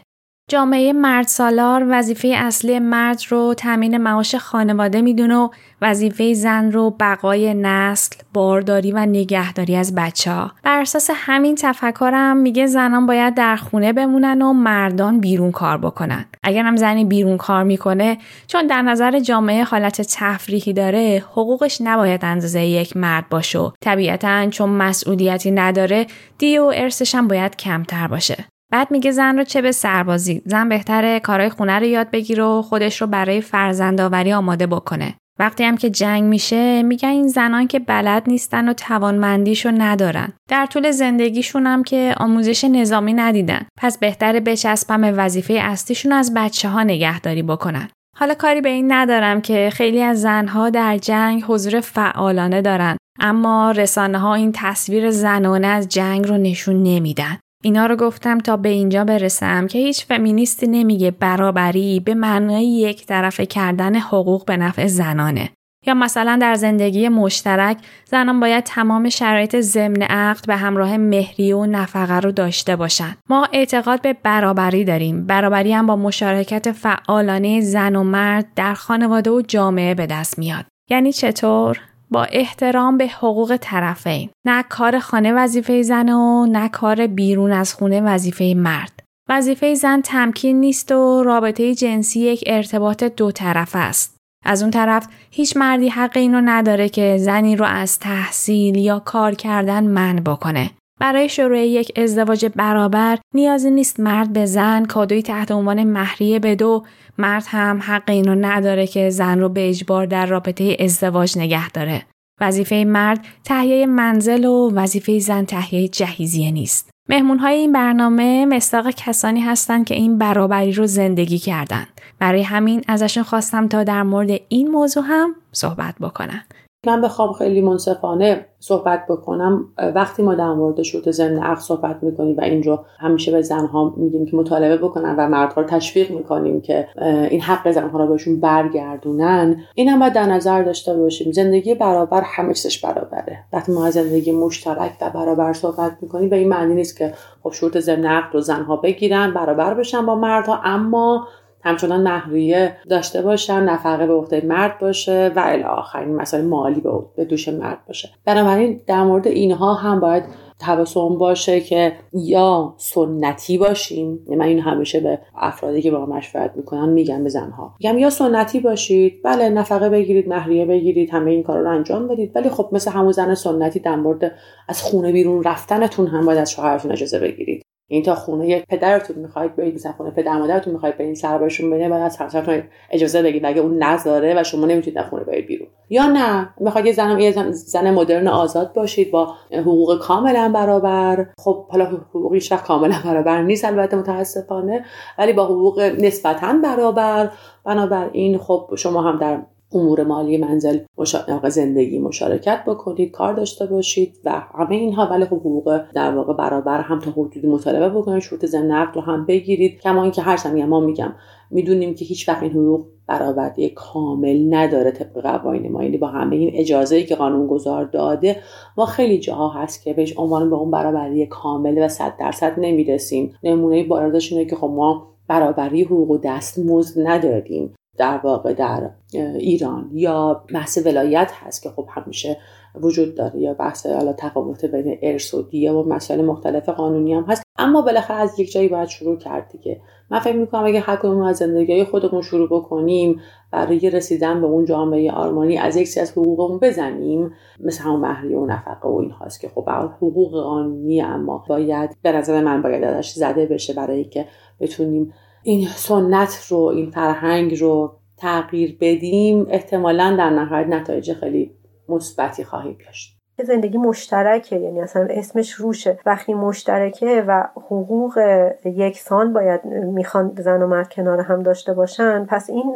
جامعه مرد سالار وظیفه اصلی مرد رو تامین معاش خانواده می‌دونه و وظیفه زن رو بقای نسل، بارداری و نگهداری از بچه ها. بر اساس همین تفکرم میگه زنان باید در خونه بمونن و مردان بیرون کار بکنن. اگر هم زنی بیرون کار می‌کنه چون در نظر جامعه حالت تفریحی داره حقوقش نباید اندازه یک مرد باشه. طبیعتا چون مسئولیتی نداره دی و ارثش هم باید کمتر باشه. بعد میگه زن رو چه به سربازی؟ زن بهتره کارهای خونه رو یاد بگیره و خودش رو برای فرزندآوری آماده بکنه. وقتی هم که جنگ میشه میگن این زنان که بلد نیستن و توانمندیشو ندارن. در طول زندگیشون هم که آموزش نظامی ندیدن. پس بهتره بچسبم وظیفه اصلیشون از بچه ها نگهداری بکنن. حالا کاری به این ندارم که خیلی از زنها در جنگ حضور فعالانه دارن. اما رسانه ها این تصویر زنانه از جنگ رو نشون نمیدن. اینا رو گفتم تا به اینجا برسم که هیچ فمینیستی نمیگه برابری به معنای یک طرفه کردن حقوق به نفع زنانه. یا مثلا در زندگی مشترک زنان باید تمام شرایط ضمن عقد به همراه مهریه و نفقه رو داشته باشند. ما اعتقاد به برابری داریم. برابری هم با مشارکت فعالانه زن و مرد در خانواده و جامعه به دست میاد. یعنی چطور؟ با احترام به حقوق طرفین. نه کار خانه وظیفه زن و نه کار بیرون از خونه وظیفه مرد. وظیفه زن تمکین نیست و رابطه جنسی یک ارتباط دو طرف است. از اون طرف هیچ مردی حق اینو نداره که زنی رو از تحصیل یا کار کردن من بکنه. برای شروع یک ازدواج برابر نیازی نیست مرد به زن کادوی تحت عنوان مهریه بدو مرد هم حق اینو نداره که زن رو به اجبار در رابطه ازدواج نگه داره. وظیفه مرد تهیه منزل و وظیفه زن تهیه جهیزیه نیست. مهمون های این برنامه مستاق کسانی هستند که این برابری رو زندگی کردند. برای همین ازشون خواستم تا در مورد این موضوع هم صحبت بکنن. من بخوام خیلی منصفانه صحبت بکنم. وقتی ما در مورد شروط ضمن عقد صحبت می‌کنیم و این رو همیشه به زنها میگیم که مطالبه بکنن و مردها رو تشویق می‌کنیم که این حق زنها رو بهشون برگردونن این هم باید در نظر داشته باشیم. زندگی برابر چیزش برابره. وقتی ما از زندگی مشترک و برابر صحبت می‌کنیم به این معنی نیست که خب شروط ضمن عقد رو زنها بگیرن برابر بشن با مردها اما همچنان مهریه داشته باشن نفقه به عهده مرد باشه و الی آخرین مسائل مالی به دوش مرد باشه. بنابراین در مورد اینها هم باید توسم باشه که یا سنتی باشیم. من این همیشه به افرادی که با مشورت می‌کنن میگم به زنها. میگم یا سنتی باشید. بله نفقه بگیرید مهریه بگیرید همه این کارا رو انجام بدید. ولی خب مثل همون زن سنتی در مورد از خونه بیرون رفتنتون هم باید از شوهرتون اجازه بگیرید. این تا خونه پدرتون می‌خواید برید مثلا خونه پدر مادرتون می‌خواید برید سر بهشون بده بعد از همسرتون اجازه بگید اگه اون نذاره و شما نمی‌تونید خونه برید بیرون. یا نه می‌خواید یه زن یه زن, مدرن آزاد باشید با حقوق کاملا برابر. خب حالا حقوق هیچ کاملا برابر نیست البته متاسفانه. ولی با حقوق نسبتا برابر. بنابراین خب شما هم در امور مالی منزل مشا... زندگی مشارکت بکنید کار داشته باشید و همه اینها. ولی خب حقوق در واقع برابر هم تا حدودی مطالبه بکنید شروط ضمن عقد رو هم بگیرید. کما اینکه هر میگم ما میگم می‌دونیم که هیچ وقت این حقوق برابری کامل نداره طبق قوانین ما. یعنی با همه این اجازه ای که قانون گذار داده ما خیلی جاها هست که بهش عنوان به اون برابری کامل و صد درصد نمی‌رسیم. نمونه بارزش اینه که خب ما برابری حقوق و دستمزد نداریم. در واقع در ایران یا بحث ولایت هست که خب همیشه وجود داره یا بحث حالا تفاوت بین ارث و دیه و مسائل مختلف قانونی هم هست. اما بالاخره از یک جایی باید شروع کرد دیگه. من فکر می‌کنم اگه هر کدوم از زندگی خودمون شروع بکنیم برای رسیدن به اون جامعه آرمانی از یک از حقوقمون بزنیم مثل همون مهریه و نفقه و این هاست که خب حقوق قانونی اما باید به نظر من باید ازش زده بشه برای که بتونیم این سنت رو این فرهنگ رو تغییر بدیم احتمالا در نهایت نتایج خیلی مثبتی خواهیم داشت. زندگی مشترکه یعنی اصلا اسمش روشه. وقتی مشترکه و حقوق یکسان باید می‌خوان زن و مرد کنار هم داشته باشن پس این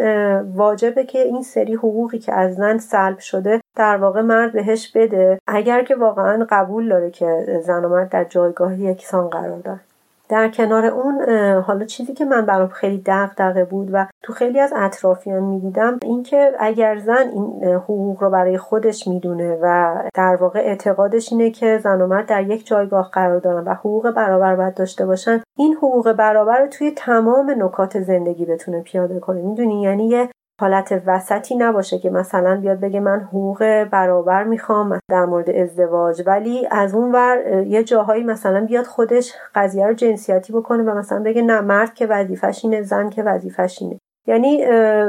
واجبه که این سری حقوقی که از زن سلب شده در واقع مرد بهش بده. اگر که واقعا قبول داره که زن و مرد در جایگاه یکسان قرار دارن. در کنار اون حالا چیزی که من برام خیلی دغدغه بود و تو خیلی از اطرافیان می‌دیدم اینکه اگر زن این حقوق رو برای خودش می‌دونه و در واقع اعتقادش اینه که زن و مرد در یک جایگاه قرار دارن و حقوق برابر باید داشته باشن این حقوق برابر رو توی تمام نکات زندگی بتونه پیاده کنه. می‌دونی؟ یعنی یه حالت وسطی نباشه که مثلا بیاد بگه من حقوق برابر می‌خوام در مورد ازدواج. ولی از اون ور یه جاهایی مثلا بیاد خودش قضیه رو جنسیتی بکنه و مثلا بگه نه مرد که وظیفش اینه زن که وظیفش اینه. یعنی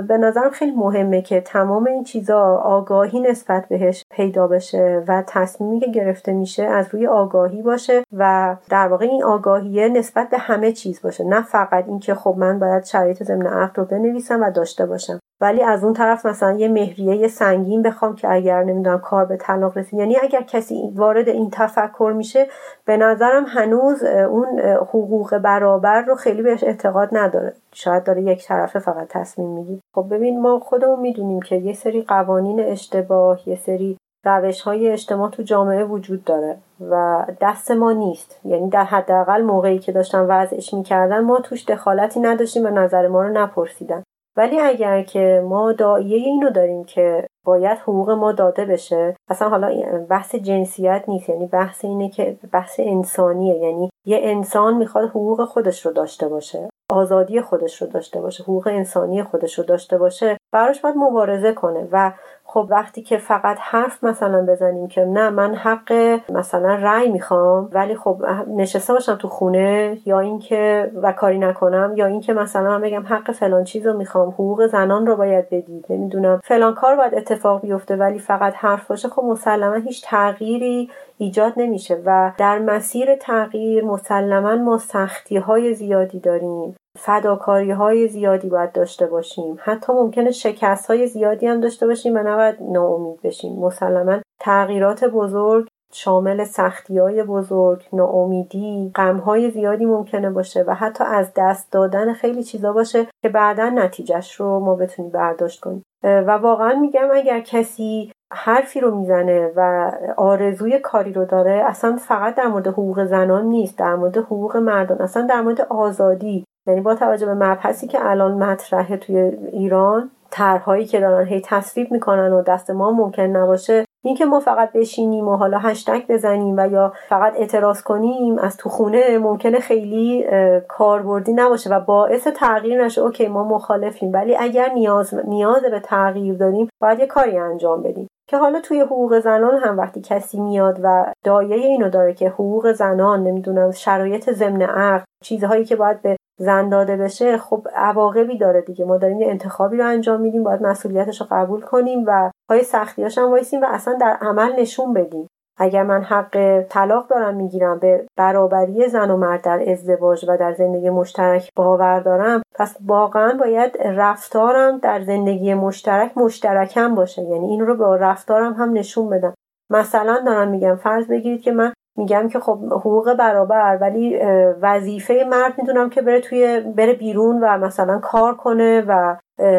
به نظرم خیلی مهمه که تمام این چیزا آگاهی نسبت بهش پیدا بشه و تصمیمی که گرفته میشه از روی آگاهی باشه و در واقع این آگاهیه نسبت به همه چیز باشه. نه فقط اینکه خب من باید شرایط ضمن عقد رو بنویسم و داشته باشم. ولی از اون طرف مثلا یه مهریه سنگین بخوام که اگر نمی‌دونم کار به طلاق رسید. یعنی اگر کسی وارد این تفکر میشه به نظرم هنوز اون حقوق برابر رو خیلی بهش اعتقاد نداره. شاید داره یک طرفه فقط تصمیم میگی خب ببین ما خودمون می‌دونیم که یه سری قوانین اشتباه یه سری روش های اجتماع تو جامعه وجود داره و دست ما نیست. یعنی در حداقل موقعی که داشتن وضعش می‌کردن ما توش دخالتی نداشتیم و نظر ما رو نپرسیدن. ولی اگر که ما دایه اینو داریم که باید حقوق ما داده بشه اصلا حالا بحث جنسیت نیست یعنی بحث اینه که بحث انسانیه یعنی یه انسان می‌خواد حقوق خودش رو داشته باشه آزادی خودش رو داشته باشه حقوق انسانی خودش رو داشته باشه. براش باید مبارزه کنه و خب وقتی که فقط حرف مثلا بزنیم که نه من حق مثلا رأی می‌خوام ولی خب نشسته باشم تو خونه یا اینکه و کاری نکنم یا اینکه مثلا من بگم حق فلان چیز رو می‌خوام حقوق زنان رو باید بدید نمی‌دونم. فلان کار باید اتفاق بیفته ولی فقط حرف باشه خب مسلما هیچ تغییری ایجاد نمیشه و در مسیر تغییر مسلما ما سختی های زیادی داریم. فداکاری های زیادی باید داشته باشیم. حتی ممکنه شکست های زیادی هم داشته باشیم و نباید ناامید بشیم. مسلما تغییرات بزرگ شامل سختی های بزرگ، ناامیدی، غم های زیادی ممکنه باشه و حتی از دست دادن خیلی چیزا باشه که بعدا نتیجهش رو ما بتونیم برداشت کنیم. و واقعا میگم اگر کسی حرفی رو می‌زنه و آرزوی کاری رو داره اصلا فقط در مورد حقوق زنان نیست در مورد حقوق مردان اصلا در مورد آزادی یعنی با توجه به مبحثی که الان مطرحه توی ایران طرحهایی که دارن هی تصویب می‌کنن و دست ما ممکن نباشه. اینکه ما فقط بشینیم و حالا هشتگ بزنیم و یا فقط اعتراض کنیم از تو خونه ممکنه خیلی کاربردی نباشه و باعث تغییر نشه. okay ما مخالفیم ولی اگر نیاز نیاز به تغییر داریم باید یه کاری انجام بدیم. که حالا توی حقوق زنان هم وقتی کسی میاد و داعیه اینو داره که حقوق زنان نمی‌دونم شرایط ضمن عقد چیزهایی که باید به زن داده بشه خب عواقبی داره دیگه. ما داریم یه انتخابی رو انجام میدیم باید مسئولیتش رو قبول کنیم و پای سختیاش هم وایسیم و اصلا در عمل نشون بدیم. اگر من حق طلاق دارم می‌گیرم به برابری زن و مرد در ازدواج و در زندگی مشترک باور دارم پس واقعا باید رفتارم در زندگی مشترک مشترکم باشه. یعنی این رو با رفتارم هم نشون بدم. مثلا دارم میگم فرض بگیرید که من میگم که خب حقوق برابر ولی وظیفه مرد می‌دونم که بره توی بره بیرون و مثلا کار کنه و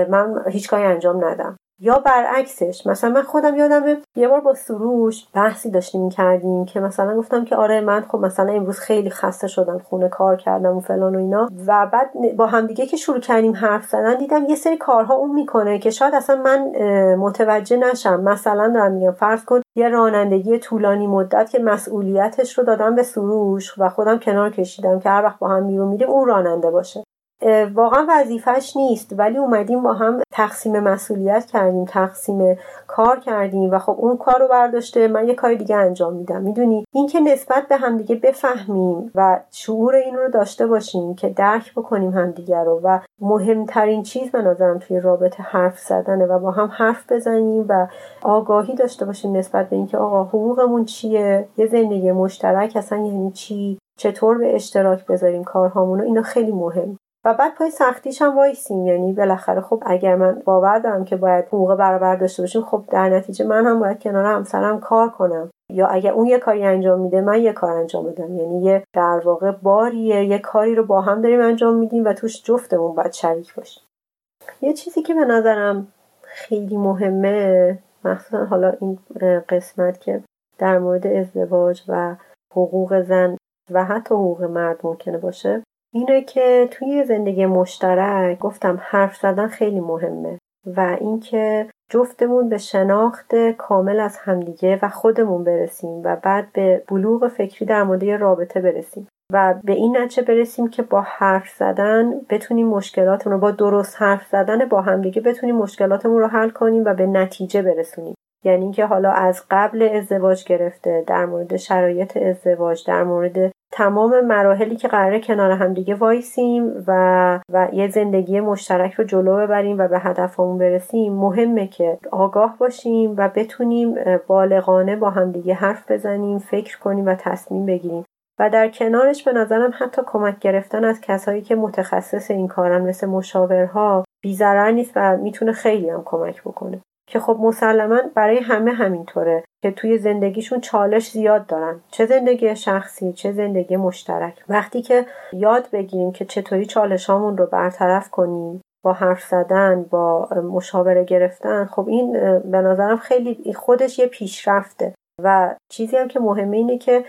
من هیچ کاری انجام ندم. یا برعکسش مثلا من خودم یادم یه بار با سروش بحثی داشتیم کردیم که مثلا گفتم که آره من خب مثلا امروز خیلی خسته شدم خونه کار کردم و فلان و اینا. و بعد با همدیگه که شروع کردیم حرف زدن دیدم یه سری کارها اون می‌کنه که شاید اصلا من متوجه نشم. مثلا دارم میگم فرض کن یه رانندگی طولانی مدت که مسئولیتش رو دادم به سروش و خودم کنار کشیدم که هر وقت با هم بیرون میریم اون راننده باشه. واقعا وظیفش نیست ولی اومدیم با هم تقسیم مسئولیت کردیم تقسیم کار کردیم و خب اون کار رو برداشته من یه کار دیگه انجام میدم. می‌دونی؟ اینکه نسبت به همدیگه بفهمیم و شعور این رو داشته باشیم که درک بکنیم همدیگه رو و مهمترین چیز به نظرم توی رابطه حرف زدنه و با هم حرف بزنیم و آگاهی داشته باشیم نسبت به اینکه آقا حقوقمون چیه؟ یه زندگی مشترک اصلا یعنی چی؟ چطور به اشتراک بذاریم کارهامون اینا خیلی مهم. و بعد پای سختیش هم وایسیم. یعنی بالاخره خب اگر من باور دارم که باید حقوق برابر داشته باشیم خب در نتیجه من هم باید کنار همسرم کار کنم. یا اگر اون یه کاری انجام میده من یه کار انجام بدم یعنی یه در واقع باریه یه کاری رو با هم داریم انجام میدیم و توش جفتمون باید شریک باشیم. یه چیزی که به نظرم خیلی مهمه مخصوصا حالا این قسمت که در مورد ازدواج و حقوق زن و حتی حقوق مرد ممکنه باشه اینه که توی زندگی مشترک گفتم حرف زدن خیلی مهمه و اینکه جفتمون به شناخت کامل از همدیگه و خودمون برسیم و بعد به بلوغ فکری در مورد رابطه برسیم. و به این نتیجه برسیم که با حرف زدن بتونیم مشکلاتمون رو با درست حرف زدن با همدیگه بتونیم مشکلاتمون رو حل کنیم و به نتیجه برسونیم. یعنی اینکه حالا از قبل ازدواج گرفته در مورد شرایط ازدواج در مورد تمام مراحلی که قراره کنار همدیگه وایسیم و و یه زندگی مشترک رو جلو ببریم و به هدفمون برسیم مهمه که آگاه باشیم و بتونیم بالغانه با همدیگه حرف بزنیم فکر کنیم و تصمیم بگیریم. و در کنارش به نظرم حتی کمک گرفتن از کسایی که متخصص این کارن مثل مشاورها بیزرر نیست و می‌تونه خیلی هم کمک بکنه. که خب مسلما برای همه همینطوره که توی زندگیشون چالش زیاد دارن. چه زندگی شخصی چه زندگی مشترک. وقتی که یاد بگیریم که چطوری چالش هامون رو برطرف کنیم با حرف زدن با مشاوره گرفتن خب این به نظرم خیلی خودش یه پیشرفته. و چیزی هم که مهمه اینه که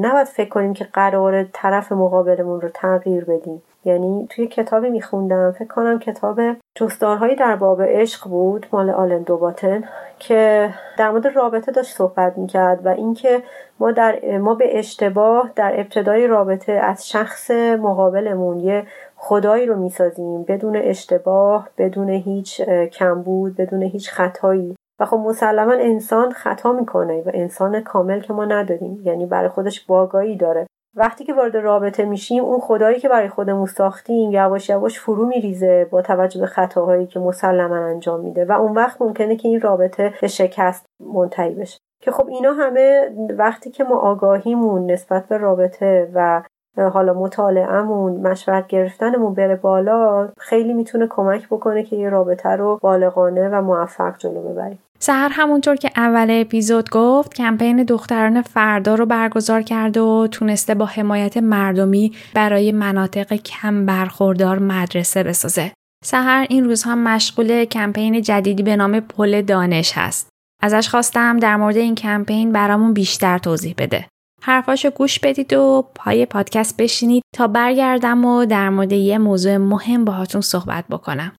نباید فکر کنیم که قرار طرف مقابلمون رو تغییر بدیم. یعنی توی کتابی میخوندم. فکر کنم کتاب جستارهایی در باب عشق بود مال آلن دوباتن که در مورد رابطه داشت صحبت می‌کرد و اینکه ما در ما به اشتباه در ابتدای رابطه از شخص مقابلمون یه خدایی رو می‌سازیم. بدون اشتباه بدون هیچ کمبود بدون هیچ خطایی. و خب مسلما انسان خطا می‌کنه و انسان کامل که ما نداریم. یعنی برای خودش باگایی داره. وقتی که وارد رابطه میشیم اون خدایی که برای خودمون ساختیم یواش یواش فرو میریزه با توجه به خطاهایی که مسلما انجام میده و اون وقت ممکنه که این رابطه به شکست منتهی بشه. که خب اینا همه وقتی که ما آگاهیمون نسبت به رابطه و حالا مطالعهمون مشورت گرفتنمون بره بالا خیلی می‌تونه کمک بکنه که یه رابطه رو بالغانه و موفق جلو ببریم سهر همونطور که اول اپیزود گفت کمپین دختران فردا رو برگزار کرده و تونسته با حمایت مردمی برای مناطق کم برخوردار مدرسه بسازه. سهر این روزها مشغول کمپین جدیدی به نام پل دانش هست. ازش خواستم در مورد این کمپین برامون بیشتر توضیح بده. حرفاشو گوش بدید و پای پادکست بشینید تا برگردم و در مورد یه موضوع مهم باهاتون صحبت بکنم.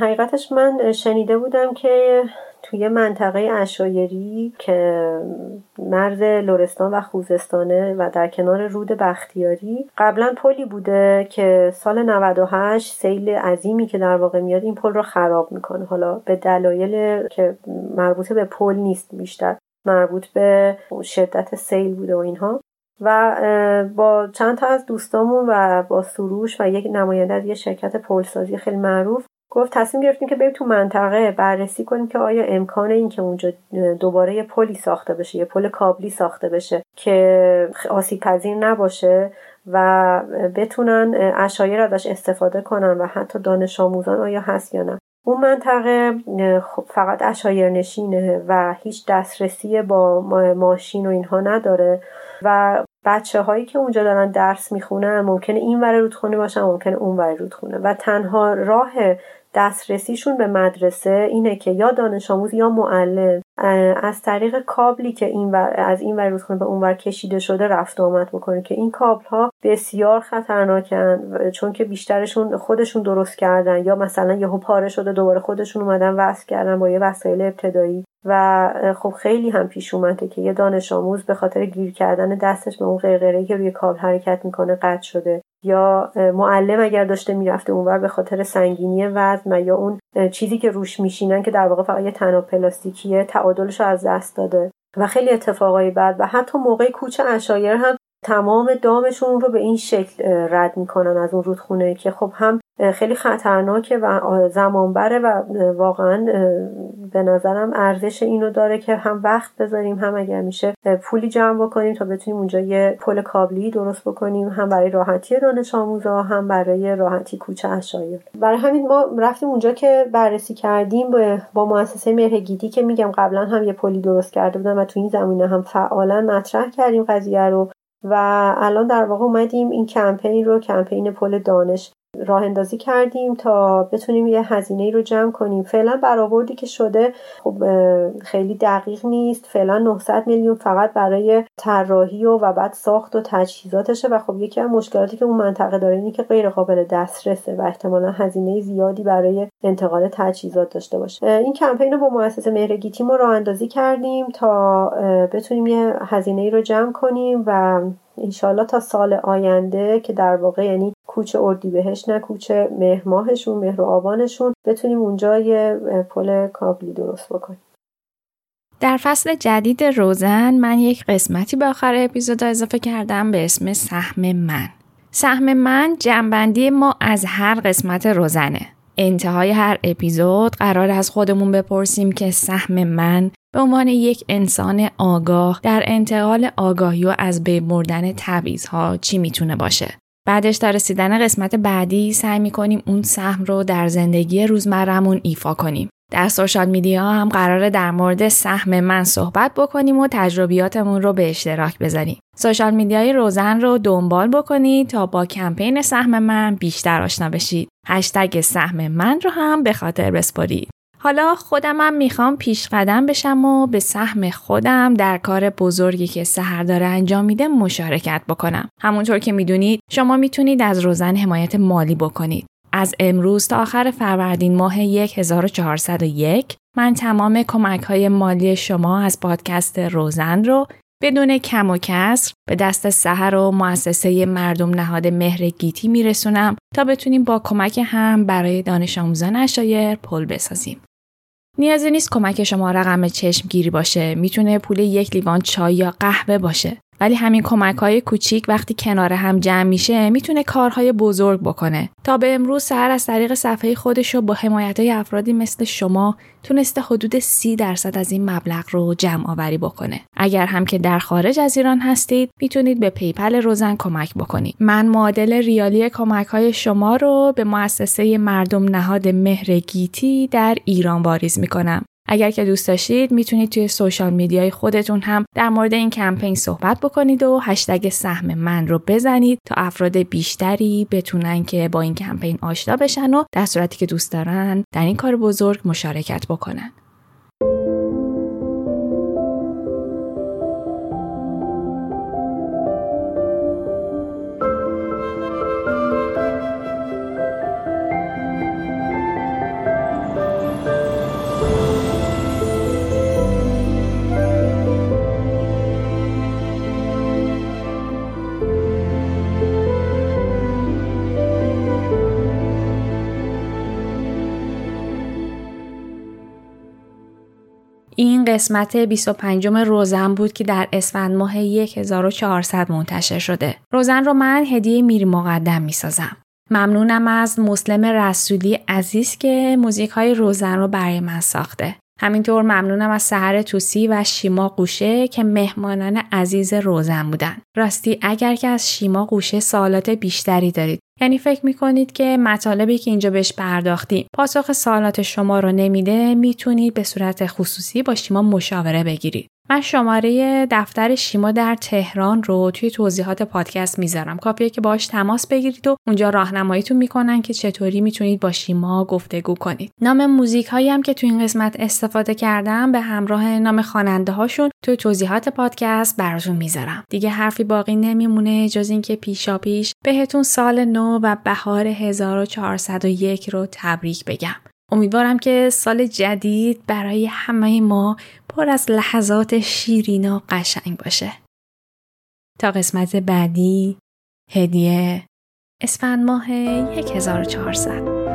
حقیقتش من شنیده بودم که توی منطقه اشایری که مرز لورستان و خوزستانه و در کنار رود بختیاری قبلا پلی بوده که سال 98 سیل عظیمی که در واقع میاد این پل رو خراب می‌کنه حالا به دلایل که مربوط به پل نیست بیشتر مربوط به شدت سیل بوده و اینها. و با چند تا از دوستامون و با سروش و یک نماینده از یه شرکت پلسازی خیلی معروف گفت تصمیم گرفتیم که بریم تو منطقه بررسی کنیم که آیا امکان این که اونجا دوباره یه پلی ساخته بشه یه پل کابلی ساخته بشه که آسیب پذیر نباشه و بتونن اشایر ازش استفاده کنن و حتی دانش آموزان آیا هست یا نه. اون منطقه خب فقط اشایر نشینه و هیچ دسترسی با ماشین و اینها نداره و بچه هایی که اونجا دارن درس می‌خونن ممکنه این ور رودخونه باشن ممکنه اون ور رودخونه. و تنها راه دسترسیشون به مدرسه اینه که یا دانش آموز یا معلم. از طریق کابلی که این از این ور رودخونه به اون ور کشیده شده رفت آمد بکنه که این کابل ها بسیار خطرناکن چون که بیشترشون خودشون درست کردن یا مثلا یهو پاره شده دوباره خودشون اومدن وصل کردن با یه وسایل ابتدایی و خب خیلی هم پیش اومده که یه دانش آموز به خاطر گیر کردن دستش به اون قرقره که روی کابل حرکت می‌کنه قطع شده. یا معلم اگر داشته می‌رفته اونور به خاطر سنگینی وزن یا اون چیزی که روش میشینن که در واقع فقط یه تناب پلاستیکیه تعادلش رو از دست داده. و خیلی اتفاقای بعد و حتی موقع کوچه اشایر هم تمام دامشون رو به این شکل رد می‌کنن از اون رودخونه که خب هم خیلی خطرناکه و زمان بره و واقعا به نظرم ارزش اینو داره که هم وقت بذاریم هم اگر میشه پولی جمع بکنیم تا بتونیم اونجا یه پل کابلی درست بکنیم هم برای راحتی دانش آموزا هم برای راحتی کوچه اشایر برای همین ما رفتیم اونجا که بررسی کردیم با مؤسسه مهرگیدی که میگم قبلا هم یه پلی درست کرده بودن و تو این زمینه هم فعالا مطرح کردیم قضیه رو و الان در واقع اومدیم این کمپین رو کمپین پل دانش. راه اندازی کردیم تا بتونیم یه هزینه ای رو جمع کنیم. فعلا برآوردی که شده خب خیلی دقیق نیست. فعلا 900 میلیون فقط برای طراحی و و بعد ساخت و تجهیزاتشه و خب یکی از مشکلاتی که اون منطقه داره اینه که غیر قابل دسترسه و احتمالا هزینه زیادی برای انتقال تجهیزات داشته باشه. این کمپین رو با مؤسسه مهرگیتی ما راه اندازی کردیم تا بتونیم یه هزینه ای رو جمع کنیم و انشالله تا سال آینده که در واقع یعنی کوچه بهش نه کوچه مهر ماهشون مهر و آبانشون بتونیم اونجا یه پل کابلی درست بکنیم. در فصل جدید روزن من یک قسمتی به آخر اپیزود اضافه کردم به اسم سهم من. سهم من جنبندی ما از هر قسمت روزنه. انتهای هر اپیزود قرار از خودمون بپرسیم که سهم من به عنوان یک انسان آگاه در انتقال آگاهی و از بین بردن تبعیضها چی می‌تونه باشه بعدش تا رسیدن قسمت بعدی سعی می‌کنیم اون سهم رو در زندگی روزمرمون ایفا کنیم در سوشال میدیا هم قراره در مورد سهم من صحبت بکنیم و تجربیاتمون رو به اشتراک بذاریم. سوشال میدیای روزن رو دنبال بکنید تا با کمپین سهم من بیشتر آشنا بشید. هشتگ سهم من رو هم به خاطر بسپارید. حالا خودمم می‌خوام پیش قدم بشم و به سهم خودم در کار بزرگی که سهر داره انجام میده مشارکت بکنم. همونطور که می‌دونید شما می‌تونید از روزن حمایت مالی بکنید. از امروز تا آخر فروردین ماه 1401 من تمام کمک های مالی شما از پادکست روزن رو بدون کم و کسر به دست سهر و مؤسسه مردم نهاد مهر گیتی میرسونم تا بتونیم با کمک هم برای دانش آموزان اشایر پل بسازیم. نیازی نیست کمک شما رقم چشمگیری باشه. می‌تونه پول یک لیوان چای یا قهوه باشه. ولی همین کمک های کوچیک وقتی کنار هم جمع میشه می‌تونه کارهای بزرگ بکنه. تا به امروز سحر از طریق صفحه خودش رو با حمایت های افرادی مثل شما تونسته حدود سی درصد از این مبلغ رو جمع آوری بکنه. اگر هم که در خارج از ایران هستید می‌تونید به PayPal روزن کمک بکنید. من معادل ریالی کمک های شما رو به مؤسسه مردم نهاد مهر گیتی در ایران واریز می‌کنم. اگر که دوست داشتید می‌تونید توی social media ی خودتون هم در مورد این کمپین صحبت بکنید و هشتگ سهم من رو بزنید تا افراد بیشتری بتونن که با این کمپین آشنا بشن و در صورتی که دوست دارن در این کار بزرگ مشارکت بکنن. این قسمت 25 روزن بود که در اسفند ماه 1400 منتشر شده. روزن رو من هدیه میری مقدم می سازم. ممنونم از مسلم رسولی عزیز که موزیک های روزن رو برای من ساخته. همینطور ممنونم از سهر توسی و شیما قوشه که مهمانان عزیز روزن بودن. راستی اگر که از شیما قوشه سوالات بیشتری دارید یعنی فکر می‌کنید که مطالبی که اینجا بهش پرداختیم پاسخ سوالات شما رو نمیده می‌تونید به صورت خصوصی با شیما مشاوره بگیرید. من شماره دفتر شیما در تهران رو توی توضیحات پادکست می‌ذارم. کافیه که باش تماس بگیرید و اونجا راهنماییتون می‌کنن که چطوری می‌تونید با شیما گفتگو کنید. نام موزیک هایی هم که توی این قسمت استفاده کردم به همراه نام خواننده هاشون توی توضیحات پادکست براتون می‌ذارم. دیگه حرفی باقی نمیمونه جز اینکه پیشا پیش بهتون سال نو و بهار 1401 رو تبریک بگم. امیدوارم که سال جدید برای همه ما پر از لحظات شیرین و قشنگ باشه. تا قسمت بعدی هدیه اسفند ماه 1400